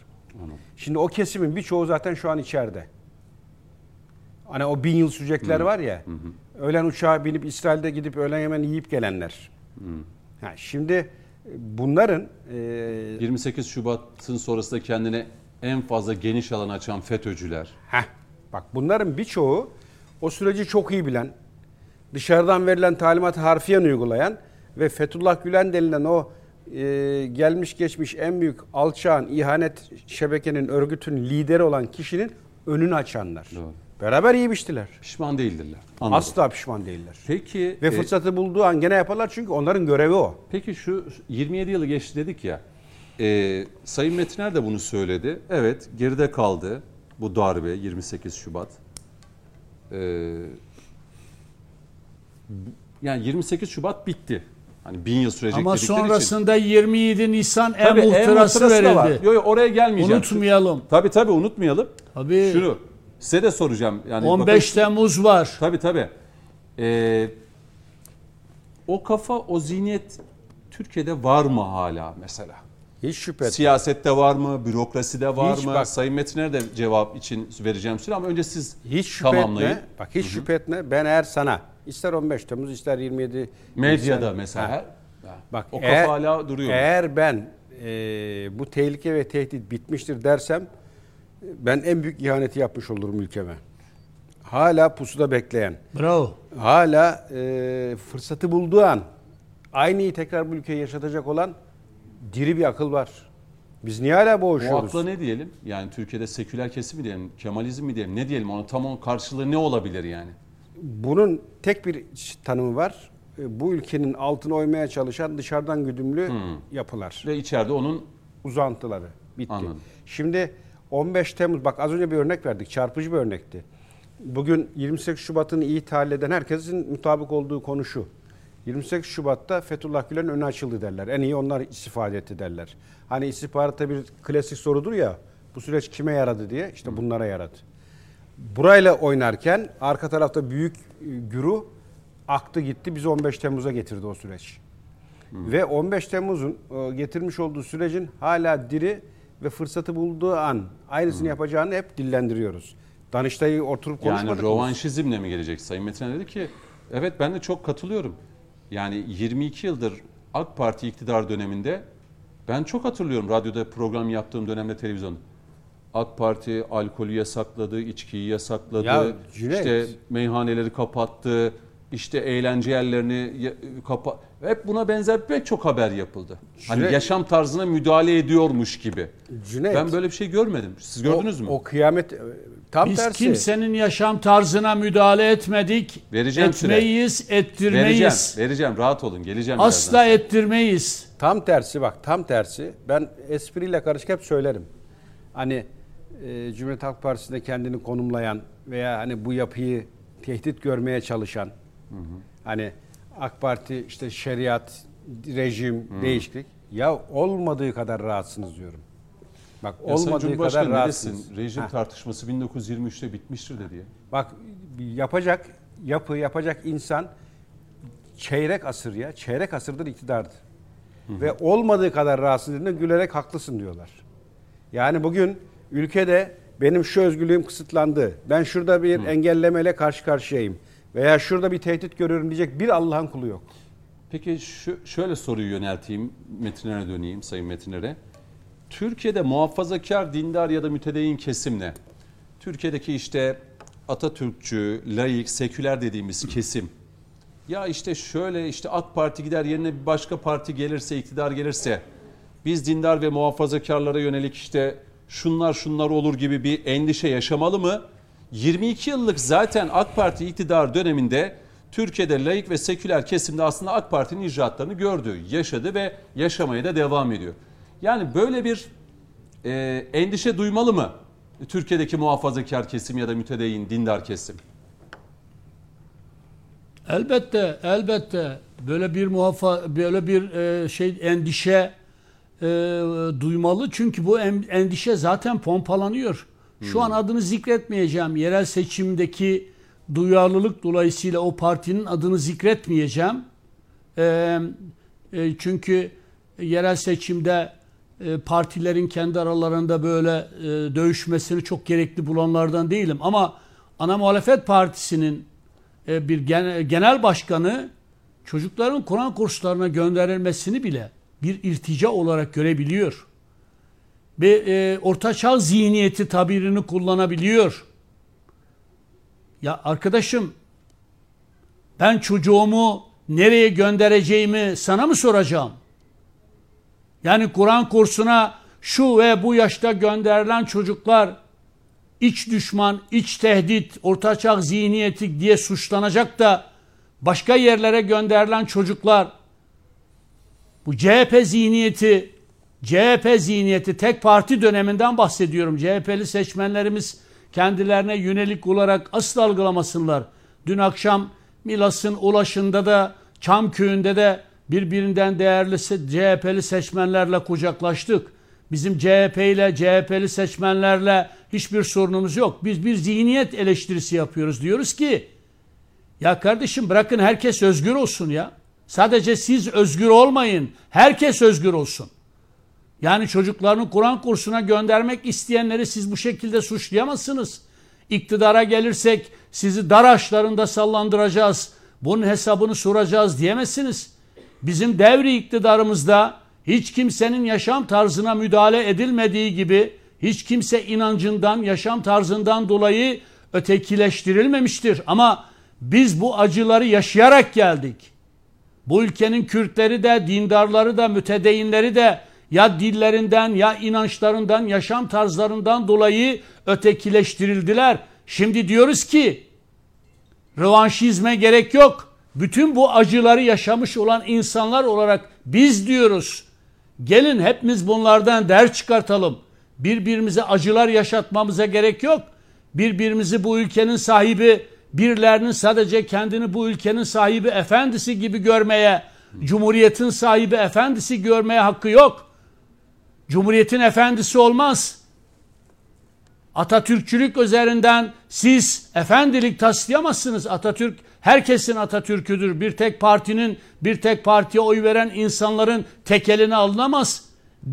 [SPEAKER 2] Şimdi o kesimin birçoğu zaten şu an içeride. Hani o bin yıl sürecekler var ya. Öğlen uçağa binip İsrail'de gidip öğlen hemen yiyip gelenler. Ha, şimdi e, bunların e,
[SPEAKER 1] 28 Şubat'ın sonrasında kendine en fazla geniş alan açan FETÖ'cüler.
[SPEAKER 2] heh, bak bunların birçoğu o süreci çok iyi bilen, dışarıdan verilen talimatı harfiyen uygulayan ve Fethullah Gülen denilen o e, gelmiş geçmiş en büyük alçağın, ihanet şebekenin, örgütün lideri olan kişinin önünü açanlar.
[SPEAKER 1] Doğru.
[SPEAKER 2] Beraber iyi biçtiler.
[SPEAKER 1] Pişman değildirler. Anladım.
[SPEAKER 2] Asla pişman değiller.
[SPEAKER 1] Peki
[SPEAKER 2] Ve
[SPEAKER 1] e,
[SPEAKER 2] fırsatı bulduğu an gene yaparlar çünkü onların görevi o.
[SPEAKER 1] Peki şu 27 yılı geçti dedik ya. e, Sayın Metiner de bunu söyledi. Evet geride kaldı bu darbe 28 Şubat. E, bu- yani 28 Şubat bitti. Hani bin yıl sürecek
[SPEAKER 3] Ama
[SPEAKER 1] dedikleri için.
[SPEAKER 3] sonrasında 27 Nisan en
[SPEAKER 1] Tabii,
[SPEAKER 3] muhtırası
[SPEAKER 1] da var.
[SPEAKER 3] verildi.
[SPEAKER 1] Yo, yo, oraya gelmeyeceğim.
[SPEAKER 3] Unutmayalım.
[SPEAKER 1] Tabii tabii unutmayalım.
[SPEAKER 3] Tabii.
[SPEAKER 1] Şunu size de soracağım. Yani
[SPEAKER 3] 15
[SPEAKER 1] bakın-
[SPEAKER 3] Temmuz var.
[SPEAKER 1] Tabii tabii. Ee, o kafa, o zihniyet Türkiye'de var mı hala mesela?
[SPEAKER 2] Hiç şüphe.
[SPEAKER 1] Siyasette var mı? Bürokraside var
[SPEAKER 2] Hiç
[SPEAKER 1] mı?
[SPEAKER 2] bak-
[SPEAKER 1] Sayın Metiner de cevap için vereceğim süre ama önce siz
[SPEAKER 2] Hiç şüphe
[SPEAKER 1] tamamlayın.
[SPEAKER 2] etme. Bak hiç şüphe etme. Ben eğer sana ister 15 Temmuz ister 27
[SPEAKER 1] Medyada
[SPEAKER 2] Nisan-
[SPEAKER 1] mesela.
[SPEAKER 2] Ha, Bak
[SPEAKER 1] o kafa
[SPEAKER 2] eğer,
[SPEAKER 1] hala duruyor.
[SPEAKER 2] Eğer ben e, bu tehlike ve tehdit bitmiştir dersem ben en büyük ihaneti yapmış olurum ülkeme. Hala pusuda bekleyen,
[SPEAKER 3] Bravo.
[SPEAKER 2] hala e, fırsatı bulduğu an aynıyı tekrar bu ülkeye yaşatacak olan diri bir akıl var. Biz niye hala
[SPEAKER 1] O
[SPEAKER 2] boğuşuyoruz?
[SPEAKER 1] akla ne diyelim? Yani Türkiye'de seküler kesim mi diyelim, Kemalizm mi diyelim, ne diyelim? Onun tam onun karşılığı ne olabilir yani?
[SPEAKER 2] Bunun tek bir tanımı var. E, Bu ülkenin altına oymaya çalışan dışarıdan güdümlü yapılar.
[SPEAKER 1] Ve içeride onun
[SPEAKER 2] uzantıları. Bitti.
[SPEAKER 1] Anladım.
[SPEAKER 2] Şimdi 15 Temmuz bak az önce bir örnek verdik. Çarpıcı bir örnekti. Bugün 28 Şubat'ın iyi tahlil eden herkesin mutabık olduğu konu şu. 28 Şubat'ta Fethullah Gülen önü açıldı derler. En iyi onlar istifade etti derler. Hani istihbaratta bir klasik sorudur ya. Bu süreç kime yaradı diye. işte bunlara yaradı. Burayla oynarken arka tarafta büyük e, güruh aktı gitti. Bizi 15 Temmuz'a getirdi o süreç. Ve 15 Temmuz'un e, getirmiş olduğu sürecin hala diri ve fırsatı bulduğu an aynısını yapacağını hep dillendiriyoruz. Danıştay'ı oturup konuşmadık
[SPEAKER 1] yani rovanşizmle mi gelecek? Sayın Metin dedi ki evet ben de çok katılıyorum. Yani 22 yıldır AK Parti iktidar döneminde ben çok hatırlıyorum radyoda program yaptığım dönemde televizyonda. AK Parti alkolü yasakladı, içkiyi yasakladı,
[SPEAKER 2] Ya Cüneyt.
[SPEAKER 1] işte meyhaneleri kapattı, işte eğlence yerlerini kapa hep buna benzer pek çok haber yapıldı. Hani
[SPEAKER 2] Cüneyt.
[SPEAKER 1] yaşam tarzına müdahale ediyormuş gibi.
[SPEAKER 2] Cüneyt.
[SPEAKER 1] Ben böyle bir şey görmedim. Siz gördünüz
[SPEAKER 2] o,
[SPEAKER 1] mü?
[SPEAKER 2] O kıyamet e, tam
[SPEAKER 3] Biz
[SPEAKER 2] tersi.
[SPEAKER 3] kimsenin yaşam tarzına müdahale etmedik.
[SPEAKER 1] Vereceğim süre.
[SPEAKER 3] Etmeyiz,
[SPEAKER 1] vereceğim,
[SPEAKER 3] ettirmeyiz.
[SPEAKER 1] vereceğim. Rahat olun. Geleceğim
[SPEAKER 3] Asla ettirmeyiz.
[SPEAKER 2] Tam tersi bak tam tersi. Ben espriyle karışık hep söylerim. Hani e, Cumhuriyet Halk Partisi'nde kendini konumlayan veya hani bu yapıyı tehdit görmeye çalışan hani AK Parti işte şeriat, rejim, değişiklik ya olmadığı kadar rahatsınız diyorum. Bak
[SPEAKER 1] Ya
[SPEAKER 2] olmadığı kadar rahatsınız.
[SPEAKER 1] Rejim
[SPEAKER 2] Ha.
[SPEAKER 1] tartışması 1923'te bitmiştir dedi ya.
[SPEAKER 2] Bak yapacak yapı yapacak insan çeyrek asır ya çeyrek asırdır iktidardı. Ve olmadığı kadar rahatsız dediğinde gülerek haklısın diyorlar. Yani bugün ülkede benim şu özgürlüğüm kısıtlandı. Ben şurada bir engellemeyle karşı karşıyayım. Veya şurada bir tehdit görüyorum diyecek bir Allah'ın kulu yok.
[SPEAKER 1] Peki şu, şöyle soruyu yönelteyim, Metinler'e döneyim Sayın Metinler'e. Türkiye'de muhafazakar, dindar ya da mütedeyyin kesimle, Türkiye'deki işte Atatürkçü, laik, seküler dediğimiz kesim, ya işte şöyle işte AK Parti gider yerine bir başka parti gelirse, iktidar gelirse, biz dindar ve muhafazakarlara yönelik işte şunlar şunlar olur gibi bir endişe yaşamalı mı? 22 yıllık zaten AK Parti iktidar döneminde Türkiye'de laik ve seküler kesimde aslında AK Parti'nin icraatlarını gördü, yaşadı ve yaşamaya da devam ediyor. Yani böyle bir e, endişe duymalı mı Türkiye'deki muhafazakar kesim ya da mütedeyyin dindar kesim?
[SPEAKER 3] Elbette, elbette böyle bir muhafa böyle bir e, şey endişe e, duymalı çünkü bu en- endişe zaten pompalanıyor. Şu an adını zikretmeyeceğim. Yerel seçimdeki duyarlılık dolayısıyla o partinin adını zikretmeyeceğim. E, e, çünkü yerel seçimde e, partilerin kendi aralarında böyle e, dövüşmesini çok gerekli bulanlardan değilim. Ama ana muhalefet partisinin e, bir gen- genel başkanı çocukların Kur'an kurslarına gönderilmesini bile bir irtica olarak görebiliyor. Ve e, ortaçağ zihniyeti tabirini kullanabiliyor. Ya arkadaşım ben çocuğumu nereye göndereceğimi sana mı soracağım? Yani Kur'an kursuna şu ve bu yaşta gönderilen çocuklar iç düşman, iç tehdit, ortaçağ zihniyeti diye suçlanacak da başka yerlere gönderilen çocuklar bu CHP zihniyeti, CHP zihniyeti tek parti döneminden bahsediyorum. CHP'li seçmenlerimiz kendilerine yönelik olarak asla algılamasınlar. Dün akşam Milas'ın ulaşında da Çamköy'ünde de birbirinden değerli CHP'li seçmenlerle kucaklaştık. Bizim CHP ile CHP'li seçmenlerle hiçbir sorunumuz yok. Biz bir zihniyet eleştirisi yapıyoruz. Diyoruz ki ya kardeşim bırakın herkes özgür olsun ya. Sadece siz özgür olmayın. Herkes özgür olsun. Yani çocuklarını Kur'an kursuna göndermek isteyenleri siz bu şekilde suçlayamazsınız. İktidara gelirsek sizi dar ağaçlarında sallandıracağız. Bunun hesabını soracağız diyemezsiniz. bizim devri iktidarımızda hiç kimsenin yaşam tarzına müdahale edilmediği gibi hiç kimse inancından, yaşam tarzından dolayı ötekileştirilmemiştir. Ama biz bu acıları yaşayarak geldik. Bu ülkenin Kürtleri de, dindarları da, mütedeyinleri de ya dillerinden ya inançlarından, yaşam tarzlarından dolayı ötekileştirildiler. Şimdi diyoruz ki rövanşizme gerek yok. Bütün bu acıları yaşamış olan insanlar olarak biz diyoruz. Gelin hepimiz bunlardan ders çıkartalım. Birbirimize acılar yaşatmamıza gerek yok. Birbirimizi bu ülkenin sahibi, birilerinin sadece kendini bu ülkenin sahibi efendisi gibi görmeye, cumhuriyetin sahibi efendisi görmeye hakkı yok. Cumhuriyetin efendisi olmaz. Atatürkçülük üzerinden siz efendilik taslayamazsınız. Atatürk herkesin Atatürk'üdür. Bir tek partinin, bir tek partiye oy veren insanların tekelini alınamaz.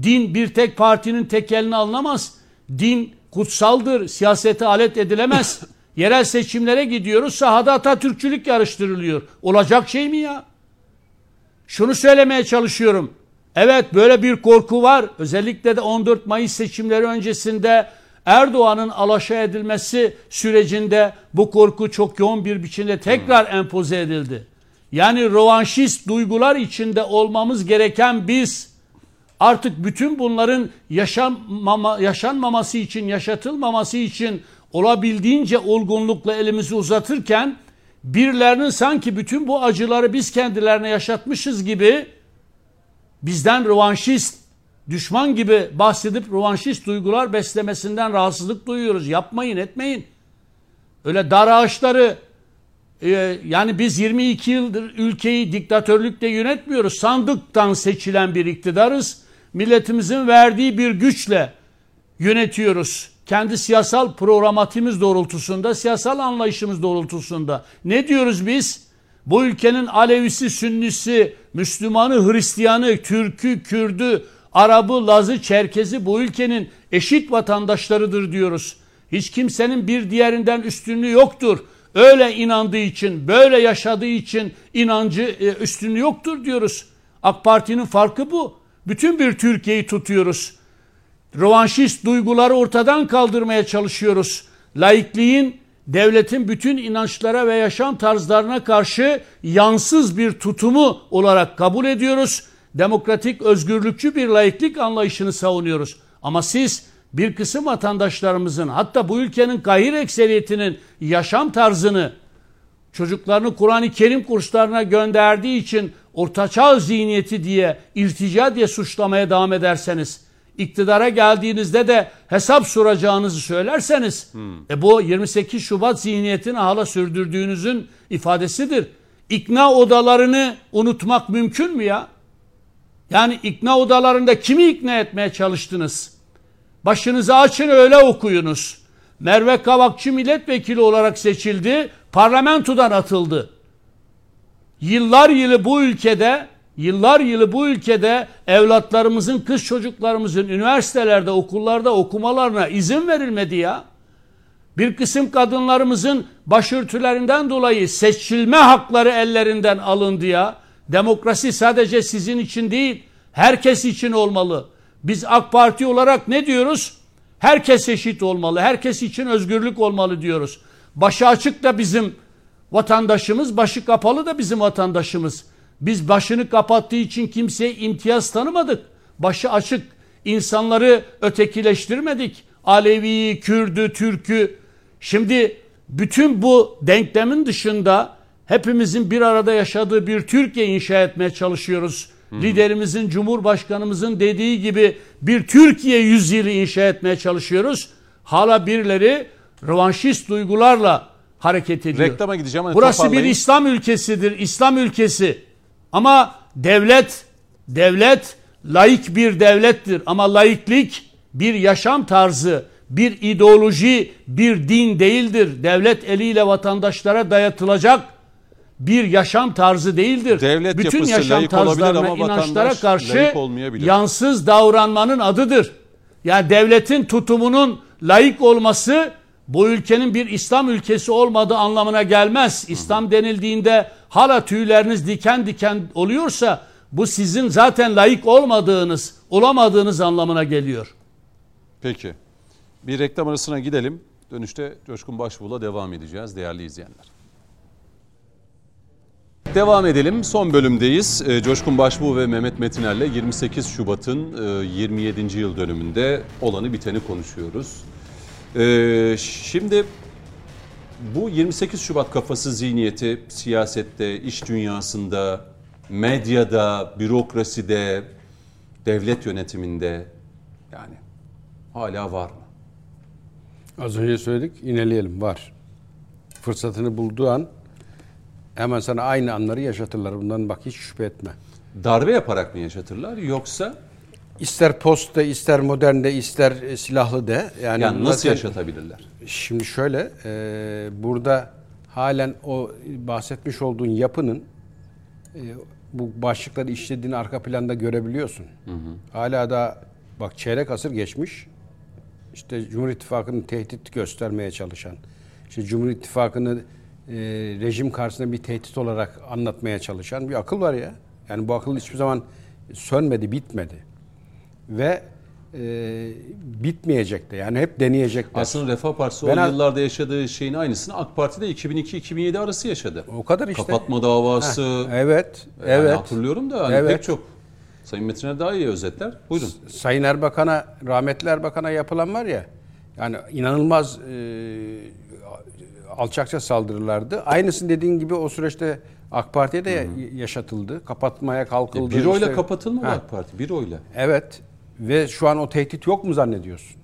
[SPEAKER 3] Din bir tek partinin tekelini alınamaz. Din kutsaldır, siyasete alet edilemez. <laughs> Yerel seçimlere gidiyoruz, sahada Atatürkçülük yarıştırılıyor. Olacak şey mi ya? Şunu söylemeye çalışıyorum. Evet böyle bir korku var. Özellikle de 14 Mayıs seçimleri öncesinde Erdoğan'ın alaşağı edilmesi sürecinde bu korku çok yoğun bir biçimde tekrar empoze edildi. Yani rovanşist duygular içinde olmamız gereken biz artık bütün bunların yaşanmama, yaşanmaması için, yaşatılmaması için olabildiğince olgunlukla elimizi uzatırken birilerinin sanki bütün bu acıları biz kendilerine yaşatmışız gibi bizden rövanşist, düşman gibi bahsedip rövanşist duygular beslemesinden rahatsızlık duyuyoruz. Yapmayın, etmeyin. Öyle dar ağaçları e, yani biz 22 yıldır ülkeyi diktatörlükte yönetmiyoruz. Sandıktan seçilen bir iktidarız. Milletimizin verdiği bir güçle yönetiyoruz. Kendi siyasal programatimiz doğrultusunda, siyasal anlayışımız doğrultusunda. Ne diyoruz biz? Bu ülkenin Alevisi, Sünnisi, Müslümanı, Hristiyanı, Türkü, Kürdü, Arabı, Lazı, Çerkezi bu ülkenin eşit vatandaşlarıdır diyoruz. Hiç kimsenin bir diğerinden üstünlüğü yoktur. Öyle inandığı için, böyle yaşadığı için inancı e, üstünlüğü yoktur diyoruz. AK Parti'nin farkı bu. Bütün bir Türkiye'yi tutuyoruz. Rovanşist duyguları ortadan kaldırmaya çalışıyoruz. Laikliğin devletin bütün inançlara ve yaşam tarzlarına karşı yansız bir tutumu olarak kabul ediyoruz. Demokratik, özgürlükçü bir laiklik anlayışını savunuyoruz. Ama siz bir kısım vatandaşlarımızın hatta bu ülkenin kahir ekseriyetinin yaşam tarzını çocuklarını Kur'an-ı Kerim kurslarına gönderdiği için ortaçağ zihniyeti diye, irtica diye suçlamaya devam ederseniz iktidara geldiğinizde de hesap soracağınızı söylerseniz hmm. e bu 28 Şubat zihniyetini hala sürdürdüğünüzün ifadesidir. İkna odalarını unutmak mümkün mü ya? Yani ikna odalarında kimi ikna etmeye çalıştınız? Başınızı açın öyle okuyunuz. Merve Kavakçı milletvekili olarak seçildi, parlamentodan atıldı. Yıllar yılı bu ülkede Yıllar yılı bu ülkede evlatlarımızın, kız çocuklarımızın üniversitelerde, okullarda okumalarına izin verilmedi ya. Bir kısım kadınlarımızın başörtülerinden dolayı seçilme hakları ellerinden alındı ya. Demokrasi sadece sizin için değil, herkes için olmalı. Biz AK Parti olarak ne diyoruz? Herkes eşit olmalı, herkes için özgürlük olmalı diyoruz. Başı açık da bizim vatandaşımız, başı kapalı da bizim vatandaşımız. Biz başını kapattığı için kimseye imtiyaz tanımadık. Başı açık insanları ötekileştirmedik. Alevi'yi, Kürdü, Türk'ü. Şimdi bütün bu denklemin dışında hepimizin bir arada yaşadığı bir Türkiye inşa etmeye çalışıyoruz. Hmm. Liderimizin, Cumhurbaşkanımızın dediği gibi bir Türkiye yüzyılı inşa etmeye çalışıyoruz. Hala birileri rövanşist duygularla hareket ediyor.
[SPEAKER 1] Reklama gideceğim. Hani
[SPEAKER 3] Burası bir İslam ülkesidir. İslam ülkesi. Ama devlet, devlet laik bir devlettir. Ama laiklik bir yaşam tarzı, bir ideoloji, bir din değildir. Devlet eliyle vatandaşlara dayatılacak bir yaşam tarzı değildir.
[SPEAKER 1] Devlet
[SPEAKER 3] Bütün yaşam tarzlarına, inançlara karşı yansız davranmanın adıdır. Yani devletin tutumunun layık olması bu ülkenin bir İslam ülkesi olmadığı anlamına gelmez. İslam denildiğinde hala tüyleriniz diken diken oluyorsa Bu sizin zaten layık olmadığınız, olamadığınız anlamına geliyor.
[SPEAKER 1] Peki. Bir reklam arasına gidelim. Dönüşte Coşkun Başbuğ'la devam edeceğiz değerli izleyenler. Devam edelim. Son bölümdeyiz. Ee, Coşkun Başbuğ ve Mehmet Metiner'le 28 Şubat'ın 27. yıl dönümünde olanı biteni konuşuyoruz. Ee, Şimdi bu 28 Şubat kafası zihniyeti siyasette, iş dünyasında, medyada, bürokraside, devlet yönetiminde yani hala var mı?
[SPEAKER 2] Az önce söyledik, ineleyelim. Var. Fırsatını bulduğu an hemen sana aynı anları yaşatırlar. Bundan bak hiç şüphe etme.
[SPEAKER 1] Darbe yaparak mı yaşatırlar yoksa
[SPEAKER 2] İster postta, ister modernde, ister e, silahlı de. Yani,
[SPEAKER 1] yani nasıl
[SPEAKER 2] zaten-
[SPEAKER 1] yaşatabilirler?
[SPEAKER 2] Şimdi şöyle, e, burada halen o bahsetmiş olduğun yapının e, bu başlıkları işlediğini arka planda görebiliyorsun. Hala da bak çeyrek asır geçmiş. İşte Cumhur İttifakı'nı tehdit göstermeye çalışan, işte Cumhur İttifakı'nı e, rejim karşısında bir tehdit olarak anlatmaya çalışan bir akıl var ya. Yani bu akıl hiçbir zaman sönmedi, bitmedi. Ve e, bitmeyecek de. Yani hep deneyecekler.
[SPEAKER 1] Aslında Refah Partisi
[SPEAKER 2] Ben
[SPEAKER 1] o yıllarda yaşadığı şeyin aynısını AK Parti'de 2002-2007 arası yaşadı.
[SPEAKER 2] O kadar işte.
[SPEAKER 1] Kapatma davası.
[SPEAKER 2] Heh, evet,
[SPEAKER 1] Yani
[SPEAKER 2] evet.
[SPEAKER 1] hatırlıyorum da hani
[SPEAKER 2] Evet.
[SPEAKER 1] pek çok. Sayın Metiner daha iyi özetler. Buyurun.
[SPEAKER 2] Sayın Erbakan'a, rahmetli Erbakan'a yapılan var ya, yani inanılmaz e, alçakça saldırılardı. Aynısını dediğin gibi o süreçte AK Parti'ye de yaşatıldı. Kapatmaya kalkıldı.
[SPEAKER 1] Bir oyla
[SPEAKER 2] işte.
[SPEAKER 1] kapatılmadı
[SPEAKER 2] Ha,
[SPEAKER 1] AK Parti. Bir oyla.
[SPEAKER 2] Evet. Ve şu an o tehdit yok mu zannediyorsun?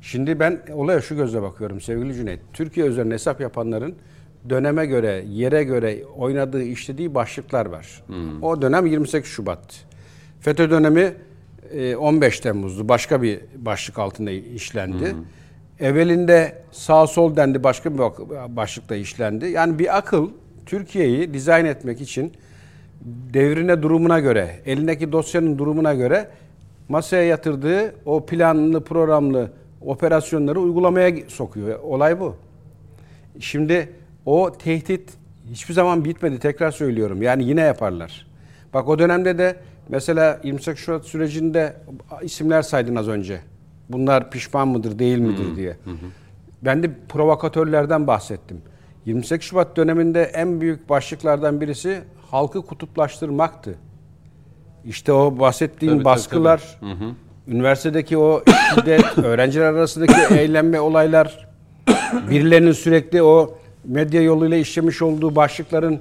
[SPEAKER 2] Şimdi ben olaya şu gözle bakıyorum sevgili Cüneyt. Türkiye üzerine hesap yapanların döneme göre, yere göre oynadığı, işlediği başlıklar var. O dönem 28 Şubat. FETÖ dönemi e, 15 Temmuz'du. Başka bir başlık altında işlendi. Evvelinde sağ sol dendi başka bir başlıkta işlendi. Yani bir akıl Türkiye'yi dizayn etmek için devrine durumuna göre, elindeki dosyanın durumuna göre masaya yatırdığı o planlı, programlı operasyonları uygulamaya sokuyor. Olay bu. Şimdi o tehdit hiçbir zaman bitmedi tekrar söylüyorum. Yani yine yaparlar. Bak o dönemde de mesela 28 Şubat sürecinde isimler saydın az önce. Bunlar pişman mıdır değil midir diye. Ben de provokatörlerden bahsettim. 28 Şubat döneminde en büyük başlıklardan birisi halkı kutuplaştırmaktı. İşte o bahsettiğim
[SPEAKER 1] Tabii, tabii,
[SPEAKER 2] baskılar, üniversitedeki o şiddet, <coughs> öğrenciler arasındaki <coughs> eğlenme olaylar, birilerinin sürekli o medya yoluyla işlemiş olduğu başlıkların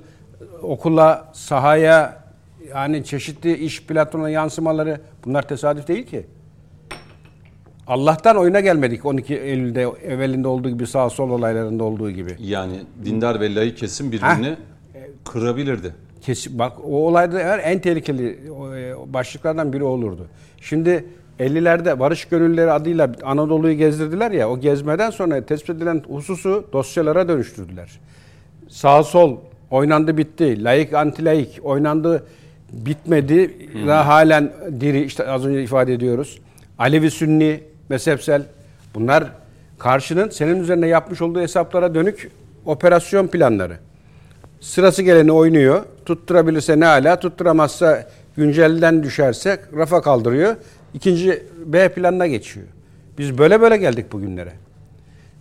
[SPEAKER 2] okula, sahaya yani çeşitli iş platformuna yansımaları bunlar tesadüf değil ki. Allah'tan oyuna gelmedik 12 Eylül'de evvelinde olduğu gibi sağ sol olaylarında olduğu gibi.
[SPEAKER 1] Yani dindar ve layık kesim birbirini kırabilirdi.
[SPEAKER 2] Kesin, bak o olayda eğer en tehlikeli e, başlıklardan biri olurdu. Şimdi 50'lerde Barış Gönülleri adıyla Anadolu'yu gezdirdiler ya o gezmeden sonra tespit edilen hususu dosyalara dönüştürdüler. Sağ sol oynandı bitti. Layık anti layık oynandı bitmedi. Daha halen diri işte az önce ifade ediyoruz. Alevi Sünni mezhepsel bunlar karşının senin üzerine yapmış olduğu hesaplara dönük operasyon planları. Sırası geleni oynuyor. Tutturabilirse ne ala, tutturamazsa güncelden düşerse rafa kaldırıyor. İkinci B planına geçiyor. Biz böyle böyle geldik bugünlere.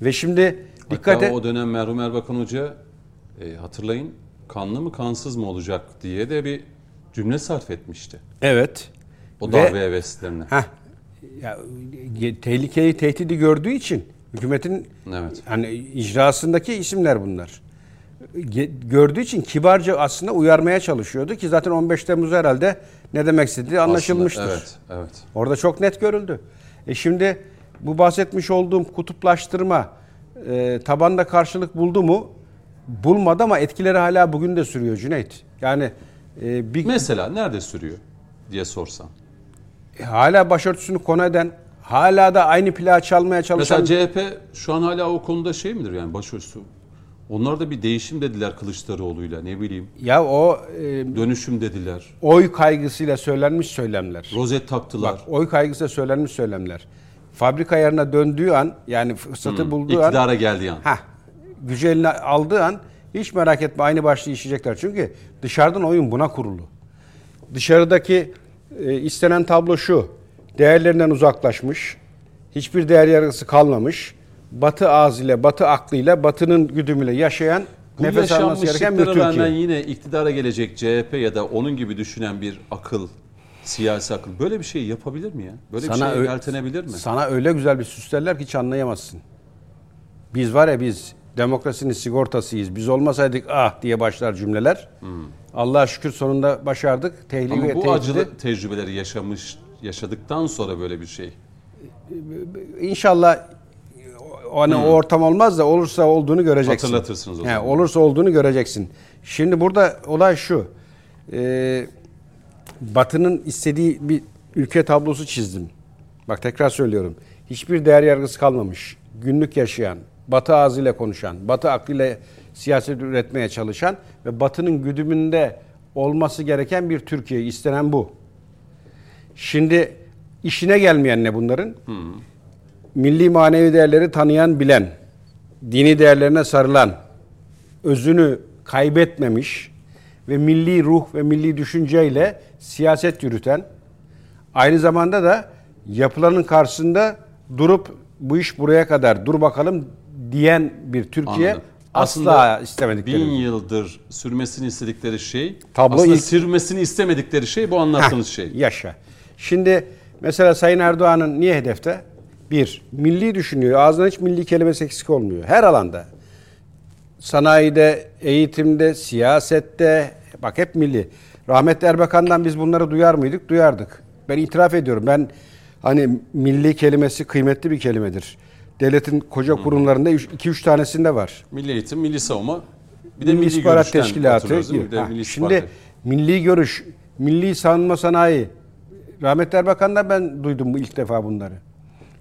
[SPEAKER 2] Ve şimdi dikkat
[SPEAKER 1] Hatta
[SPEAKER 2] et.
[SPEAKER 1] o dönem merhum Erbakan Hoca e, hatırlayın kanlı mı kansız mı olacak diye de bir cümle sarf etmişti.
[SPEAKER 2] Evet.
[SPEAKER 1] O
[SPEAKER 2] Ve-
[SPEAKER 1] darbe heveslerine.
[SPEAKER 2] Heh, ya, tehlikeyi, tehdidi gördüğü için hükümetin
[SPEAKER 1] Evet.
[SPEAKER 2] hani icrasındaki isimler bunlar. Gördüğü için kibarca aslında uyarmaya çalışıyordu ki zaten 15 Temmuz herhalde ne demek istediği anlaşılmıştır.
[SPEAKER 1] Aslında, evet, evet.
[SPEAKER 2] Orada çok net görüldü. E şimdi bu bahsetmiş olduğum kutuplaştırma e, tabanda karşılık buldu mu? Bulmadı ama etkileri hala bugün de sürüyor Cüneyt. Yani e, bir
[SPEAKER 1] Mesela nerede sürüyor diye sorsam.
[SPEAKER 2] E, hala başörtüsünü konu eden, hala da aynı plağı çalmaya çalışan...
[SPEAKER 1] Mesela CHP şu an hala o konuda şey midir yani başörtüsü? Onlar da bir değişim dediler Kılıçdaroğlu'yla ne bileyim.
[SPEAKER 2] ya o e,
[SPEAKER 1] Dönüşüm dediler.
[SPEAKER 2] oy kaygısıyla söylenmiş söylemler.
[SPEAKER 1] Rozet taktılar.
[SPEAKER 2] Bak oy kaygısıyla söylenmiş söylemler. Fabrika ayarına döndüğü an yani fırsatı bulduğu an...
[SPEAKER 1] İktidara geldiği an.
[SPEAKER 2] Heh, gücü eline aldığı an hiç merak etme aynı başlığı işleyecekler. Çünkü dışarıdan oyun buna kurulu. Dışarıdaki e, istenen tablo şu. Değerlerinden uzaklaşmış. Hiçbir değer yargısı kalmamış. Batı ağzıyla, batı aklıyla, batının güdümüyle yaşayan,
[SPEAKER 1] Bu
[SPEAKER 2] nefes alması gereken bir Türkiye.
[SPEAKER 1] rağmen yine iktidara gelecek CHP ya da onun gibi düşünen bir akıl, siyasi akıl böyle bir şey yapabilir mi ya? Böyle bir şey yeltenebilir mi?
[SPEAKER 2] Sana öyle güzel bir süslerler ki hiç anlayamazsın. Biz var ya biz demokrasinin sigortasıyız. Biz olmasaydık ah diye başlar cümleler. Allah'a şükür sonunda başardık. Tehlike
[SPEAKER 1] Hmm. Ama bu
[SPEAKER 2] tehdidi-
[SPEAKER 1] acılı tecrübeleri yaşamış, yaşadıktan sonra böyle bir şey.
[SPEAKER 2] İnşallah o- hani o ortam olmaz da olursa olduğunu göreceksin.
[SPEAKER 1] Hmm. Hatırlatırsınız o zaman.
[SPEAKER 2] olursa olduğunu göreceksin. Şimdi burada olay şu. Ee, Batı'nın istediği bir ülke tablosu çizdim. Bak tekrar söylüyorum. Hiçbir değer yargısı kalmamış. Günlük yaşayan, Batı ağzıyla konuşan, Batı aklıyla siyaset üretmeye çalışan ve Batı'nın güdümünde olması gereken bir Türkiye istenen bu. Şimdi işine gelmeyen ne bunların? Milli manevi değerleri tanıyan, bilen, dini değerlerine sarılan, özünü kaybetmemiş ve milli ruh ve milli düşünceyle siyaset yürüten, aynı zamanda da yapılanın karşısında durup bu iş buraya kadar dur bakalım diyen bir Türkiye
[SPEAKER 1] Anladım.
[SPEAKER 2] asla
[SPEAKER 1] Aslında
[SPEAKER 2] istemedikleri.
[SPEAKER 1] Bin yıldır sürmesini istedikleri şey,
[SPEAKER 2] Tablo
[SPEAKER 1] aslında
[SPEAKER 2] ilk-
[SPEAKER 1] sürmesini istemedikleri şey bu anlattığınız
[SPEAKER 2] Heh,
[SPEAKER 1] şey.
[SPEAKER 2] Yaşa. Şimdi mesela Sayın Erdoğan'ın niye hedefte? Bir, milli düşünüyor. Ağzından hiç milli kelimesi eksik olmuyor. Her alanda. Sanayide, eğitimde, siyasette, bak hep milli. Rahmetli Erbakan'dan biz bunları duyar mıydık? Duyardık. Ben itiraf ediyorum. Ben hani milli kelimesi kıymetli bir kelimedir. Devletin koca kurumlarında 2-3 tanesinde var.
[SPEAKER 1] Milli eğitim, milli savunma, bir de
[SPEAKER 2] Milli
[SPEAKER 1] milli
[SPEAKER 2] İstihbarat Teşkilatı.
[SPEAKER 1] Bir de
[SPEAKER 2] Ha,
[SPEAKER 1] milli
[SPEAKER 2] şimdi
[SPEAKER 1] istihbarat.
[SPEAKER 2] milli görüş, milli savunma sanayi. Rahmetli Erbakan'dan ben duydum bu ilk defa bunları.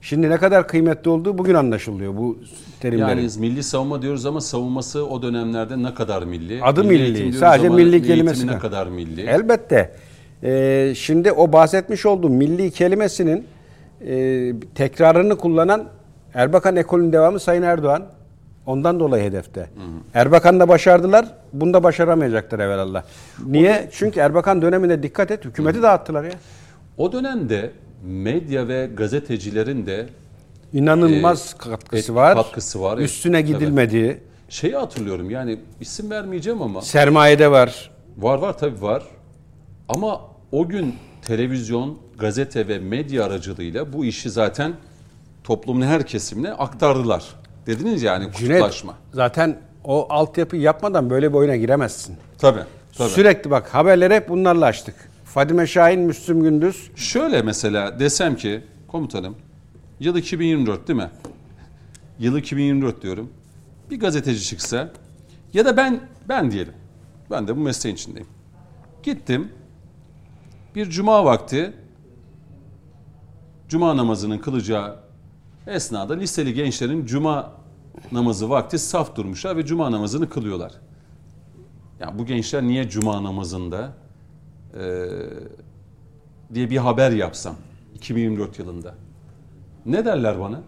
[SPEAKER 2] Şimdi ne kadar kıymetli olduğu bugün anlaşılıyor bu terimlerin.
[SPEAKER 1] Yani milli savunma diyoruz ama savunması o dönemlerde ne kadar milli?
[SPEAKER 2] Adı milli,
[SPEAKER 1] diyoruz
[SPEAKER 2] sadece milli kelimesine.
[SPEAKER 1] ne kadar milli?
[SPEAKER 2] Elbette. Ee, şimdi o bahsetmiş olduğum milli kelimesinin e, tekrarını kullanan Erbakan ekolünün devamı Sayın Erdoğan. Ondan dolayı hedefte. Erbakan'da başardılar. Bunu da başaramayacaklar evvelallah. Niye? Çünkü Erbakan döneminde dikkat et hükümeti dağıttılar ya.
[SPEAKER 1] O dönemde medya ve gazetecilerin de
[SPEAKER 2] İnanılmaz
[SPEAKER 1] Ee,
[SPEAKER 2] katkısı
[SPEAKER 1] et-
[SPEAKER 2] var.
[SPEAKER 1] katkısı var, evet.
[SPEAKER 2] Üstüne gidilmedi.
[SPEAKER 1] şeyi hatırlıyorum yani isim vermeyeceğim ama
[SPEAKER 2] Sermayede var.
[SPEAKER 1] var var tabii var. Ama o gün televizyon, gazete ve medya aracılığıyla bu işi zaten toplumun her kesimine aktardılar. Dediniz yani
[SPEAKER 2] Cüneyt
[SPEAKER 1] kutuplaşma.
[SPEAKER 2] zaten o altyapıyı yapmadan böyle bir oyuna giremezsin.
[SPEAKER 1] Tabii. tabii.
[SPEAKER 2] Sürekli bak haberleri hep bunlarla açtık. Fadime Şahin, Müslüm Gündüz.
[SPEAKER 1] Şöyle mesela desem ki komutanım yıl 2024 değil mi? Yıl 2024 diyorum. Bir gazeteci çıksa ya da ben ben diyelim. Ben de bu mesleğin içindeyim. Gittim. Bir cuma vakti cuma namazının kılacağı esnada liseli gençlerin cuma namazı vakti saf durmuşlar ve cuma namazını kılıyorlar. Ya bu gençler niye cuma namazında diye bir haber yapsam 2024 yılında. Ne derler bana?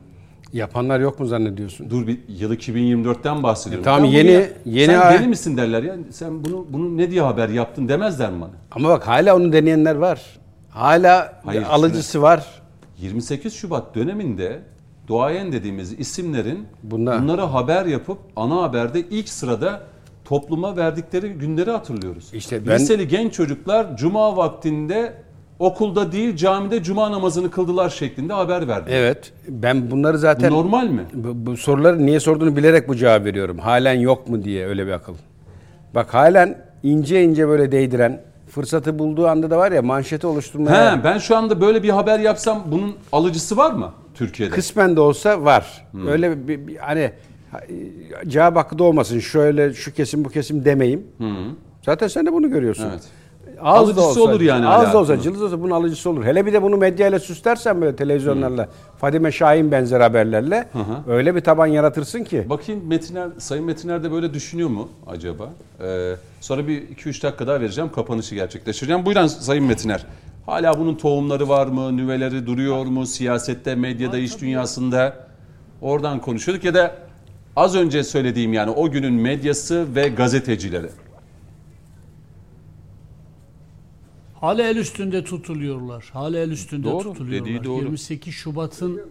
[SPEAKER 2] Yapanlar yok mu zannediyorsun?
[SPEAKER 1] Dur bir yıl 2024'ten bahsediyorum.
[SPEAKER 2] E, tamam,
[SPEAKER 1] Ben
[SPEAKER 2] yeni-
[SPEAKER 1] ya-
[SPEAKER 2] yeni
[SPEAKER 1] Sen deli misin derler ya. Sen bunu bunu ne diye haber yaptın demezler mi bana?
[SPEAKER 2] Ama bak hala onu deneyenler var. Hala
[SPEAKER 1] Hayır,
[SPEAKER 2] alıcısı var.
[SPEAKER 1] 28 Şubat döneminde duayen dediğimiz isimlerin
[SPEAKER 2] Bunlar-
[SPEAKER 1] bunlara haber yapıp ana haberde ilk sırada topluma verdikleri günleri hatırlıyoruz.
[SPEAKER 2] İşte ben-
[SPEAKER 1] Liseli genç çocuklar cuma vaktinde okulda değil camide cuma namazını kıldılar şeklinde haber verdi.
[SPEAKER 2] Evet. Ben bunları
[SPEAKER 1] Bu
[SPEAKER 2] zaten
[SPEAKER 1] normal mi?
[SPEAKER 2] bu, bu soruları niye sorduğunu bilerek bu cevabı veriyorum. Halen yok mu diye öyle bir akıl. Bak halen ince ince böyle değdiren fırsatı bulduğu anda da var ya manşeti oluşturmaya
[SPEAKER 1] He, ben şu anda böyle bir haber yapsam bunun alıcısı var mı Türkiye'de?
[SPEAKER 2] kısmen de olsa var.
[SPEAKER 1] Hmm.
[SPEAKER 2] Öyle bir, bir- hani ha- cevap hakkı da olmasın. Şöyle şu kesim bu kesim demeyeyim. Zaten sen de bunu görüyorsun.
[SPEAKER 1] Evet.
[SPEAKER 2] Az da
[SPEAKER 1] Alıcısı
[SPEAKER 2] olsa,
[SPEAKER 1] olur yani
[SPEAKER 2] Az da olsa, cılız olsa bunun alıcısı olur. Hele bir de bunu medyayla süslersen böyle televizyonlarla, Fadime Şahin benzer haberlerle öyle bir taban yaratırsın ki.
[SPEAKER 1] Bakayım Metiner, Sayın Metiner de böyle düşünüyor mu acaba? Ee, sonra bir 2-3 dakika daha vereceğim, kapanışı gerçekleştireceğim. Buyurun Sayın Metiner. Hala bunun tohumları var mı, nüveleri duruyor mu, siyasette, medyada, iş dünyasında? Oradan konuşuyorduk ya da az önce söylediğim yani o günün medyası ve gazetecileri.
[SPEAKER 3] Hala el üstünde tutuluyorlar. Hala el üstünde
[SPEAKER 1] Doğru,
[SPEAKER 3] tutuluyorlar.
[SPEAKER 1] dediği doğru.
[SPEAKER 3] 28 Şubat'ın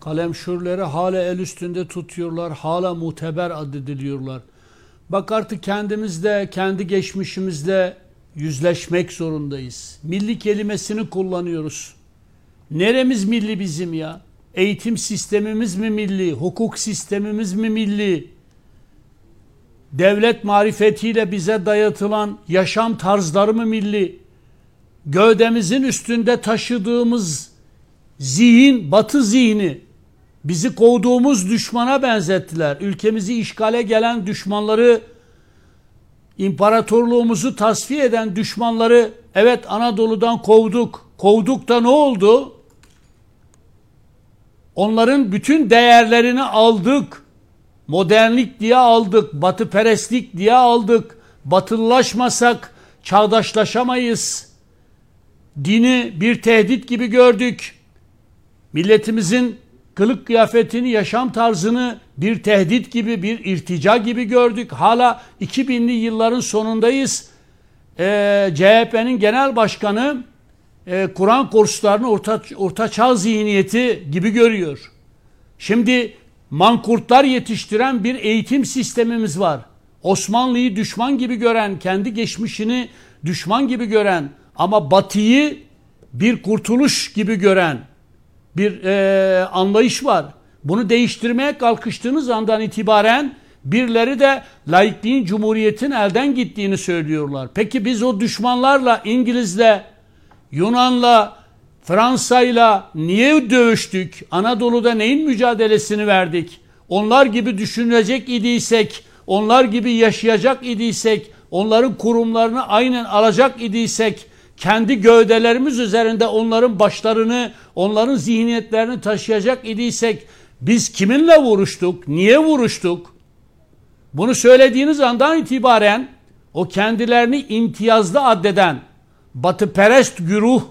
[SPEAKER 3] kalemşürleri hala el üstünde tutuyorlar. Hala muteber addediliyorlar. Bak artık kendimizde, kendi geçmişimizde yüzleşmek zorundayız. Milli kelimesini kullanıyoruz. Neremiz milli bizim ya? Eğitim sistemimiz mi milli? Hukuk sistemimiz mi milli? Devlet marifetiyle bize dayatılan yaşam tarzları mı milli? Gövdemizin üstünde taşıdığımız zihin, batı zihni bizi kovduğumuz düşmana benzettiler. Ülkemizi işgale gelen düşmanları imparatorluğumuzu tasfiye eden düşmanları evet Anadolu'dan kovduk. Kovduk da ne oldu? Onların bütün değerlerini aldık. Modernlik diye aldık, batı perestlik diye aldık. Batılılaşmasak çağdaşlaşamayız. Dini bir tehdit gibi gördük. Milletimizin kılık kıyafetini, yaşam tarzını bir tehdit gibi, bir irtica gibi gördük. Hala 2000'li yılların sonundayız. Ee, CHP'nin genel başkanı e, Kur'an kurslarını orta, orta çağ zihniyeti gibi görüyor. Şimdi mankurtlar yetiştiren bir eğitim sistemimiz var. Osmanlı'yı düşman gibi gören, kendi geçmişini düşman gibi gören ama batıyı bir kurtuluş gibi gören bir e, anlayış var. Bunu değiştirmeye kalkıştığınız andan itibaren birileri de laikliğin, cumhuriyetin elden gittiğini söylüyorlar. Peki biz o düşmanlarla, İngilizle, Yunan'la, Fransa'yla niye dövüştük? Anadolu'da neyin mücadelesini verdik? Onlar gibi düşünecek idiysek, onlar gibi yaşayacak idiysek, onların kurumlarını aynen alacak idiysek, kendi gövdelerimiz üzerinde onların başlarını, onların zihniyetlerini taşıyacak idiysek, biz kiminle vuruştuk? Niye vuruştuk? Bunu söylediğiniz andan itibaren o kendilerini imtiyazlı addeden, batıperest güruh,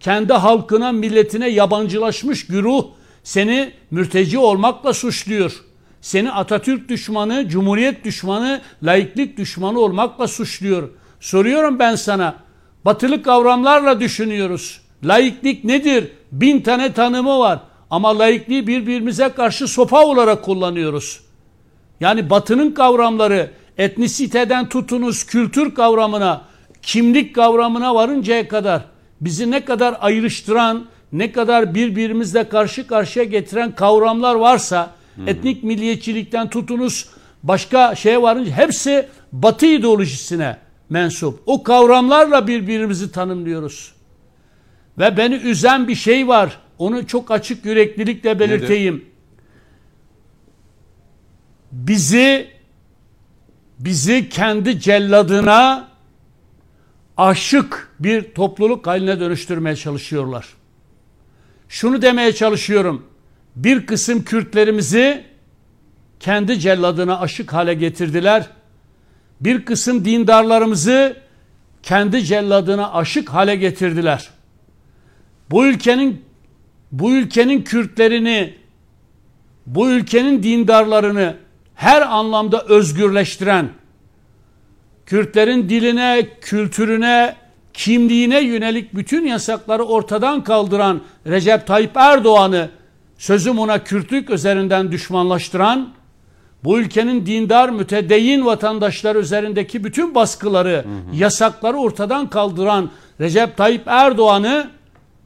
[SPEAKER 3] kendi halkına, milletine yabancılaşmış güruh seni mürteci olmakla suçluyor. Seni Atatürk düşmanı, Cumhuriyet düşmanı, laiklik düşmanı olmakla suçluyor. Soruyorum ben sana, batılı kavramlarla düşünüyoruz. Laiklik nedir? Bin tane tanımı var. Ama laikliği birbirimize karşı sopa olarak kullanıyoruz. Yani batının kavramları etnisiteden tutunuz kültür kavramına, kimlik kavramına varıncaya kadar bizi ne kadar ayrıştıran, ne kadar birbirimizle karşı karşıya getiren kavramlar varsa hmm. etnik milliyetçilikten tutunuz başka şeye varınca hepsi batı ideolojisine mensup. O kavramlarla birbirimizi tanımlıyoruz. Ve beni üzen bir şey var. Onu çok açık yüreklilikle belirteyim. Nedir? Bizi bizi kendi celladına aşık bir topluluk haline dönüştürmeye çalışıyorlar. Şunu demeye çalışıyorum. Bir kısım Kürtlerimizi kendi celladına aşık hale getirdiler. Bir kısım dindarlarımızı kendi celladına aşık hale getirdiler. Bu ülkenin bu ülkenin Kürtlerini, bu ülkenin dindarlarını her anlamda özgürleştiren, Kürtlerin diline, kültürüne, kimliğine yönelik bütün yasakları ortadan kaldıran Recep Tayyip Erdoğan'ı sözüm ona Kürtlük üzerinden düşmanlaştıran, bu ülkenin dindar, mütedeyyin vatandaşlar üzerindeki bütün baskıları, hı hı. yasakları ortadan kaldıran Recep Tayyip Erdoğan'ı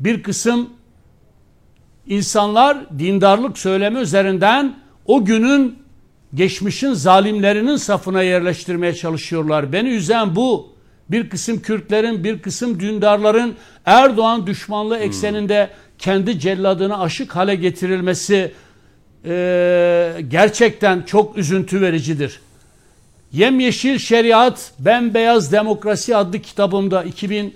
[SPEAKER 3] bir kısım insanlar dindarlık söylemi üzerinden o günün geçmişin zalimlerinin safına yerleştirmeye çalışıyorlar. Beni üzen bu. Bir kısım Kürtlerin, bir kısım dündarların Erdoğan düşmanlığı hmm. ekseninde kendi celladını aşık hale getirilmesi e, gerçekten çok üzüntü vericidir. Yemyeşil Şeriat, Bembeyaz Demokrasi adlı kitabımda 2000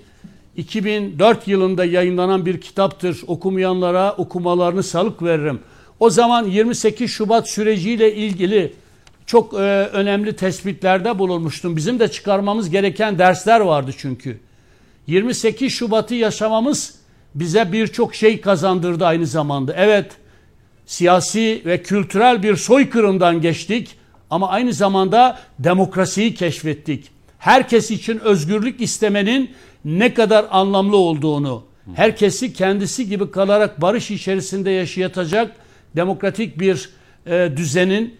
[SPEAKER 3] 2004 yılında yayınlanan bir kitaptır. Okumayanlara okumalarını salık veririm. O zaman 28 Şubat süreciyle ilgili çok e, önemli tespitlerde bulunmuştum. Bizim de çıkarmamız gereken dersler vardı çünkü. 28 Şubat'ı yaşamamız bize birçok şey kazandırdı aynı zamanda. Evet, siyasi ve kültürel bir soykırımdan geçtik ama aynı zamanda demokrasiyi keşfettik. Herkes için özgürlük istemenin ne kadar anlamlı olduğunu, herkesi kendisi gibi kalarak barış içerisinde yaşayacak demokratik bir e, düzenin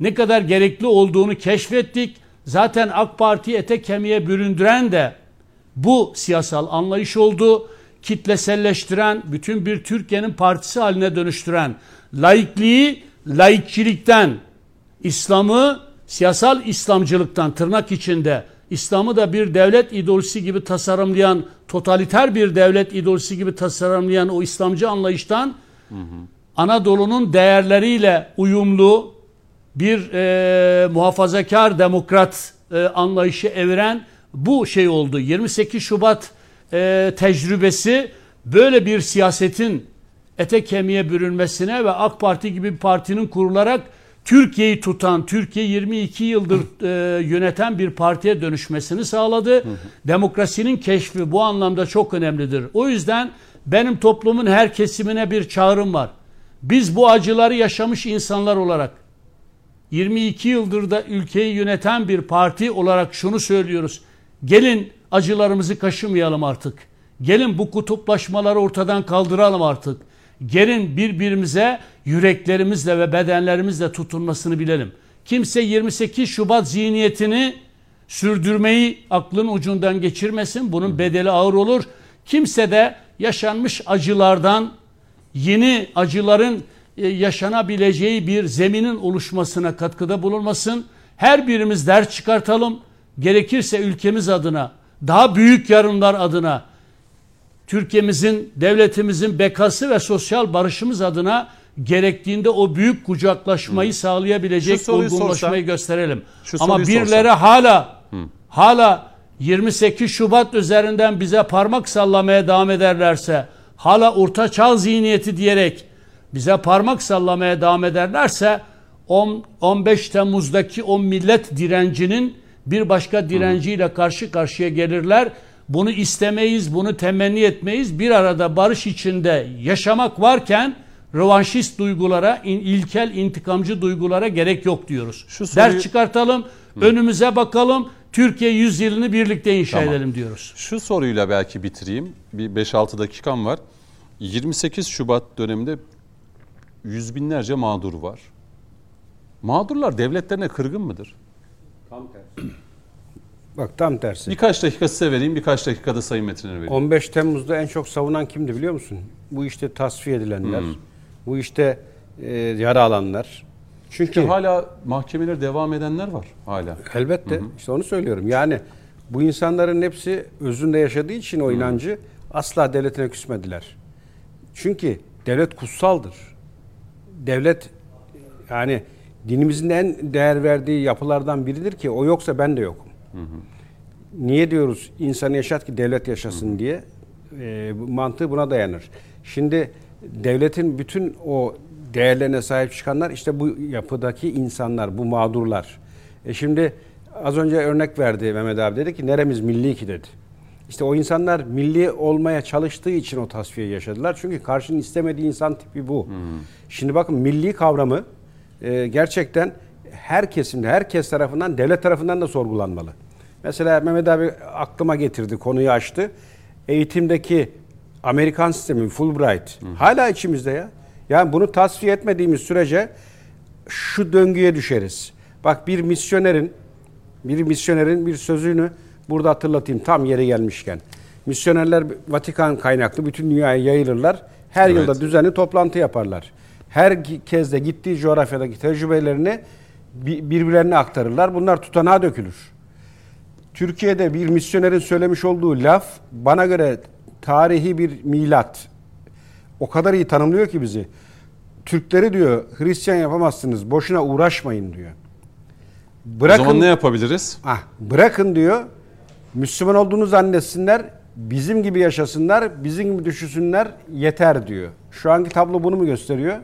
[SPEAKER 3] ne kadar gerekli olduğunu keşfettik. Zaten AK Parti ete kemiğe büründüren de bu siyasal anlayış oldu. Kitleselleştiren, bütün bir Türkiye'nin partisi haline dönüştüren, laikliği laikçilikten, İslam'ı siyasal İslamcılıktan tırnak içinde İslam'ı da bir devlet ideolojisi gibi tasarımlayan, totaliter bir devlet ideolojisi gibi tasarımlayan o İslamcı anlayıştan hı hı. Anadolu'nun değerleriyle uyumlu bir e, muhafazakar demokrat e, anlayışı eviren bu şey oldu. 28 Şubat e, tecrübesi böyle bir siyasetin ete kemiğe bürünmesine ve AK Parti gibi bir partinin kurularak Türkiye'yi tutan, Türkiye 22 yıldır e, yöneten bir partiye dönüşmesini sağladı. Demokrasinin keşfi bu anlamda çok önemlidir. O yüzden benim toplumun her kesimine bir çağrım var. Biz bu acıları yaşamış insanlar olarak 22 yıldır da ülkeyi yöneten bir parti olarak şunu söylüyoruz. Gelin acılarımızı kaşımayalım artık. Gelin bu kutuplaşmaları ortadan kaldıralım artık. Gelin birbirimize yüreklerimizle ve bedenlerimizle tutunmasını bilelim. Kimse 28 Şubat zihniyetini sürdürmeyi aklın ucundan geçirmesin. Bunun bedeli ağır olur. Kimse de yaşanmış acılardan yeni acıların e, yaşanabileceği bir zeminin oluşmasına katkıda bulunmasın. Her birimiz ders çıkartalım. Gerekirse ülkemiz adına, daha büyük yarınlar adına, Türkiye'mizin, devletimizin bekası ve sosyal barışımız adına gerektiğinde o büyük kucaklaşmayı Hı. sağlayabilecek olgunlaşmayı gösterelim. Ama birileri sorsam. hala Hı. hala 28 Şubat üzerinden bize parmak sallamaya devam ederlerse, hala orta çağ zihniyeti diyerek bize parmak sallamaya devam ederlerse 10, 15 Temmuz'daki o millet direncinin bir başka direnciyle karşı karşıya gelirler. Bunu istemeyiz, bunu temenni etmeyiz. Bir arada barış içinde yaşamak varken rövanşist duygulara, in, ilkel intikamcı duygulara gerek yok diyoruz. Şu soruyu... Ders çıkartalım, Hı. önümüze bakalım. Türkiye 100 yılını birlikte inşa tamam. edelim diyoruz.
[SPEAKER 1] Şu soruyla belki bitireyim. Bir 5-6 dakikam var. 28 Şubat döneminde yüz binlerce mağdur var. Mağdurlar devletlerine kırgın mıdır?
[SPEAKER 2] Tam tersi. <clears throat> Bak tam tersi.
[SPEAKER 1] Birkaç dakika size vereyim, birkaç dakikada Sayın Metin'e vereyim.
[SPEAKER 2] 15 Temmuz'da en çok savunan kimdi biliyor musun? Bu işte tasfiye edilenler, hmm. bu işte e, yara alanlar.
[SPEAKER 1] Çünkü Ki hala mahkemeler devam edenler var hala.
[SPEAKER 2] Elbette. Hı İşte onu söylüyorum. Yani bu insanların hepsi özünde yaşadığı için o inancı asla devletine küsmediler. Çünkü devlet kutsaldır. Devlet yani dinimizin en değer verdiği yapılardan biridir ki o yoksa ben de yokum. Hı hı. Niye diyoruz insanı yaşat ki devlet yaşasın hı hı. diye? E, mantığı buna dayanır. Şimdi devletin bütün o değerlerine sahip çıkanlar işte bu yapıdaki insanlar, bu mağdurlar. E şimdi az önce örnek verdi Mehmet abi dedi ki neremiz milli ki dedi. İşte o insanlar milli olmaya çalıştığı için o tasfiye yaşadılar. Çünkü karşının istemediği insan tipi bu. Hmm. Şimdi bakın milli kavramı e, gerçekten her kesimde, herkes tarafından, devlet tarafından da sorgulanmalı. Mesela Mehmet abi aklıma getirdi, konuyu açtı. Eğitimdeki Amerikan sistemi Fulbright Hı. hala içimizde ya. Yani bunu tasfiye etmediğimiz sürece şu döngüye düşeriz. Bak bir misyonerin bir misyonerin bir sözünü burada hatırlatayım tam yeri gelmişken. Misyonerler Vatikan kaynaklı bütün dünyaya yayılırlar. Her evet. yılda düzenli toplantı yaparlar. Her kez de gittiği coğrafyadaki tecrübelerini birbirlerine aktarırlar. Bunlar tutanağa dökülür. Türkiye'de bir misyonerin söylemiş olduğu laf bana göre tarihi bir milat. O kadar iyi tanımlıyor ki bizi. Türkleri diyor Hristiyan yapamazsınız. Boşuna uğraşmayın diyor.
[SPEAKER 1] Bırakın, o zaman ne yapabiliriz?
[SPEAKER 2] Ah, bırakın diyor. Müslüman olduğunu zannetsinler. Bizim gibi yaşasınlar. Bizim gibi düşünsünler. Yeter diyor. Şu anki tablo bunu mu gösteriyor?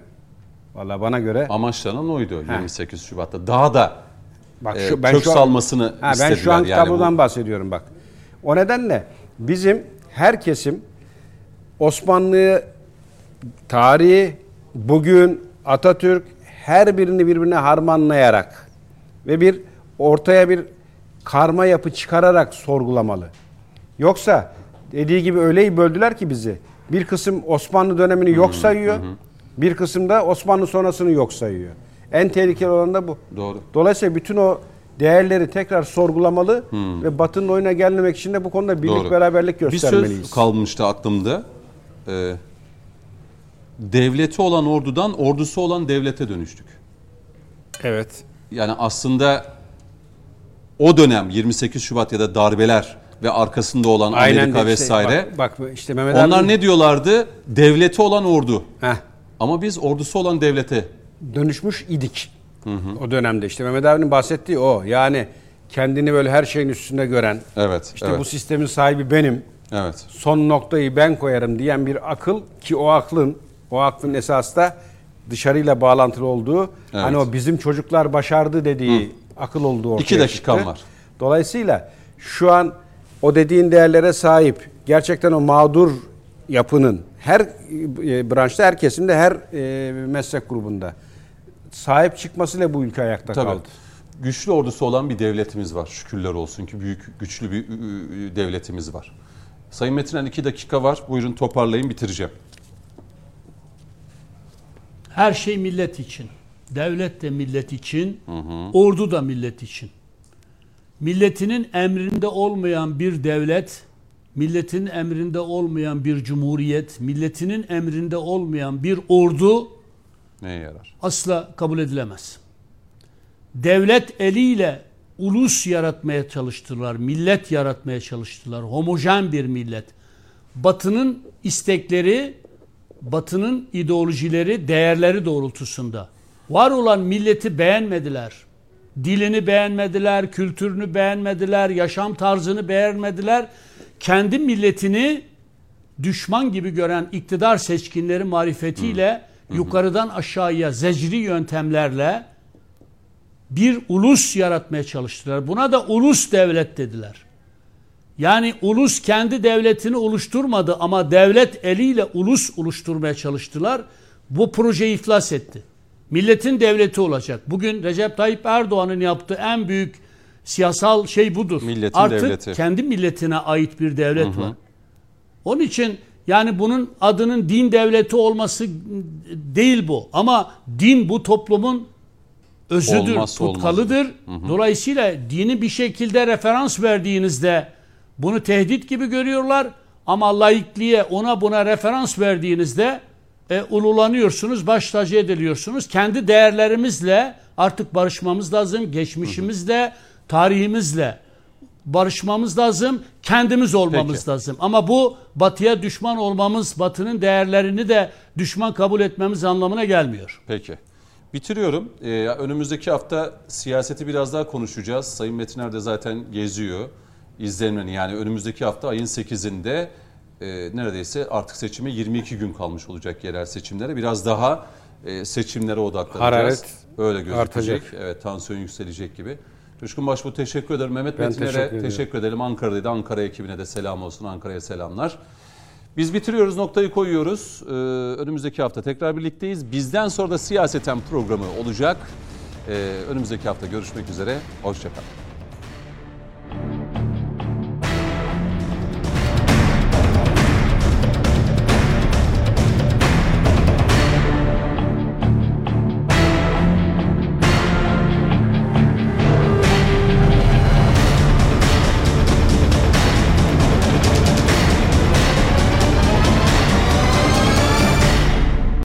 [SPEAKER 2] Valla bana göre
[SPEAKER 1] amaçlanan oydu Heh. 28 Şubat'ta. Daha da bak e, şu, e, ben kök şu an, salmasını ha,
[SPEAKER 2] istediler. Ben şu an yani tablodan bu. bahsediyorum bak. O nedenle bizim her kesim Osmanlı tarihi, bugün Atatürk her birini birbirine harmanlayarak ve bir ortaya bir karma yapı çıkararak sorgulamalı. Yoksa Dediği gibi öyle böldüler ki bizi. Bir kısım Osmanlı dönemini yok sayıyor. Bir kısım da Osmanlı sonrasını yok sayıyor. En tehlikeli olan da bu.
[SPEAKER 1] Doğru.
[SPEAKER 2] Dolayısıyla bütün o değerleri tekrar sorgulamalı ve Batı'nın oyuna gelmemek için de bu konuda birlik
[SPEAKER 1] Doğru.
[SPEAKER 2] beraberlik
[SPEAKER 1] Bir
[SPEAKER 2] göstermeliyiz.
[SPEAKER 1] söz kalmıştı aklımda. Ee, devleti olan ordudan ordusu olan devlete dönüştük.
[SPEAKER 2] Evet.
[SPEAKER 1] Yani aslında o dönem 28 Şubat ya da darbeler ve arkasında olan Amerika
[SPEAKER 2] işte
[SPEAKER 1] vesaire.
[SPEAKER 2] Bak, bak işte Mehmet
[SPEAKER 1] onlar
[SPEAKER 2] abi
[SPEAKER 1] ne diyorlardı? Devleti olan ordu.
[SPEAKER 2] Heh,
[SPEAKER 1] Ama biz ordusu olan devlete.
[SPEAKER 2] dönüşmüş idik. O dönemde işte Mehmet abinin bahsettiği o. Yani kendini böyle her şeyin üstünde gören,
[SPEAKER 1] Evet.
[SPEAKER 2] işte
[SPEAKER 1] evet.
[SPEAKER 2] bu sistemin sahibi benim,
[SPEAKER 1] evet.
[SPEAKER 2] son noktayı ben koyarım diyen bir akıl ki o aklın o aklın esas da dışarıyla bağlantılı olduğu hani o bizim çocuklar başardı dediği akıl olduğu ortaya
[SPEAKER 1] İki dakikam
[SPEAKER 2] çıktı.
[SPEAKER 1] var.
[SPEAKER 2] Dolayısıyla şu an o dediğin değerlere sahip gerçekten o mağdur yapının her e, branşta her kesimde her e, meslek grubunda sahip çıkmasıyla bu ülke ayakta
[SPEAKER 1] Tabii.
[SPEAKER 2] kaldı.
[SPEAKER 1] Güçlü ordusu olan bir devletimiz var. Şükürler olsun ki büyük, güçlü bir devletimiz var. Sayın Metinen iki dakika var. Buyurun toparlayın bitireceğim.
[SPEAKER 3] Her şey millet için. Devlet de millet için, ordu da millet için. Milletinin emrinde olmayan bir devlet, milletin emrinde olmayan bir cumhuriyet, milletinin emrinde olmayan bir ordu
[SPEAKER 1] Neye yarar?
[SPEAKER 3] asla kabul edilemez. Devlet eliyle ulus yaratmaya çalıştılar, millet yaratmaya çalıştılar. Homojen bir millet. Batının istekleri, Batının ideolojileri, değerleri doğrultusunda. Var olan milleti beğenmediler. Dilini beğenmediler, kültürünü beğenmediler, yaşam tarzını beğenmediler. Kendi milletini düşman gibi gören iktidar seçkinleri marifetiyle yukarıdan aşağıya zecri yöntemlerle bir ulus yaratmaya çalıştılar. Buna da ulus devlet dediler. Yani ulus kendi devletini oluşturmadı ama devlet eliyle ulus oluşturmaya çalıştılar. Bu proje iflas etti. Milletin devleti olacak. Bugün Recep Tayyip Erdoğan'ın yaptığı en büyük siyasal şey budur.
[SPEAKER 1] Milletin
[SPEAKER 3] Artık
[SPEAKER 1] devleti.
[SPEAKER 3] kendi milletine ait bir devlet var. Onun için yani bunun adının din devleti olması değil bu. Ama din bu toplumun özüdür,
[SPEAKER 1] Olmazsa
[SPEAKER 3] tutkalıdır. Dolayısıyla dini bir şekilde referans verdiğinizde bunu tehdit gibi görüyorlar. Ama laikliğe ona buna referans verdiğinizde e, ululanıyorsunuz, baş tacı ediliyorsunuz. Kendi değerlerimizle artık barışmamız lazım. Geçmişimizle, tarihimizle barışmamız lazım. Kendimiz olmamız
[SPEAKER 1] Peki.
[SPEAKER 3] lazım. Ama bu batıya düşman olmamız, batının değerlerini de düşman kabul etmemiz anlamına gelmiyor.
[SPEAKER 1] Peki. Bitiriyorum. Ee, önümüzdeki hafta siyaseti biraz daha konuşacağız. Sayın Metiner de zaten geziyor. İzlenmeni yani önümüzdeki hafta ayın 8'inde e, neredeyse artık seçime 22 gün kalmış olacak yerel seçimlere. Biraz daha e, seçimlere odaklanacağız.
[SPEAKER 2] Hararet
[SPEAKER 1] Öyle gözükecek.
[SPEAKER 2] artacak.
[SPEAKER 1] Evet tansiyon yükselecek gibi. Coşkun Başbuğ teşekkür ederim. Mehmet
[SPEAKER 2] Ben
[SPEAKER 1] Metinler'e
[SPEAKER 2] teşekkür
[SPEAKER 1] teşekkür, edelim. Ankara'daydı. Ankara ekibine de selam olsun. Ankara'ya selamlar. Biz bitiriyoruz, noktayı koyuyoruz. Ee, önümüzdeki hafta tekrar birlikteyiz. Bizden sonra da siyaseten programı olacak. Ee, önümüzdeki hafta görüşmek üzere. Hoşçakalın.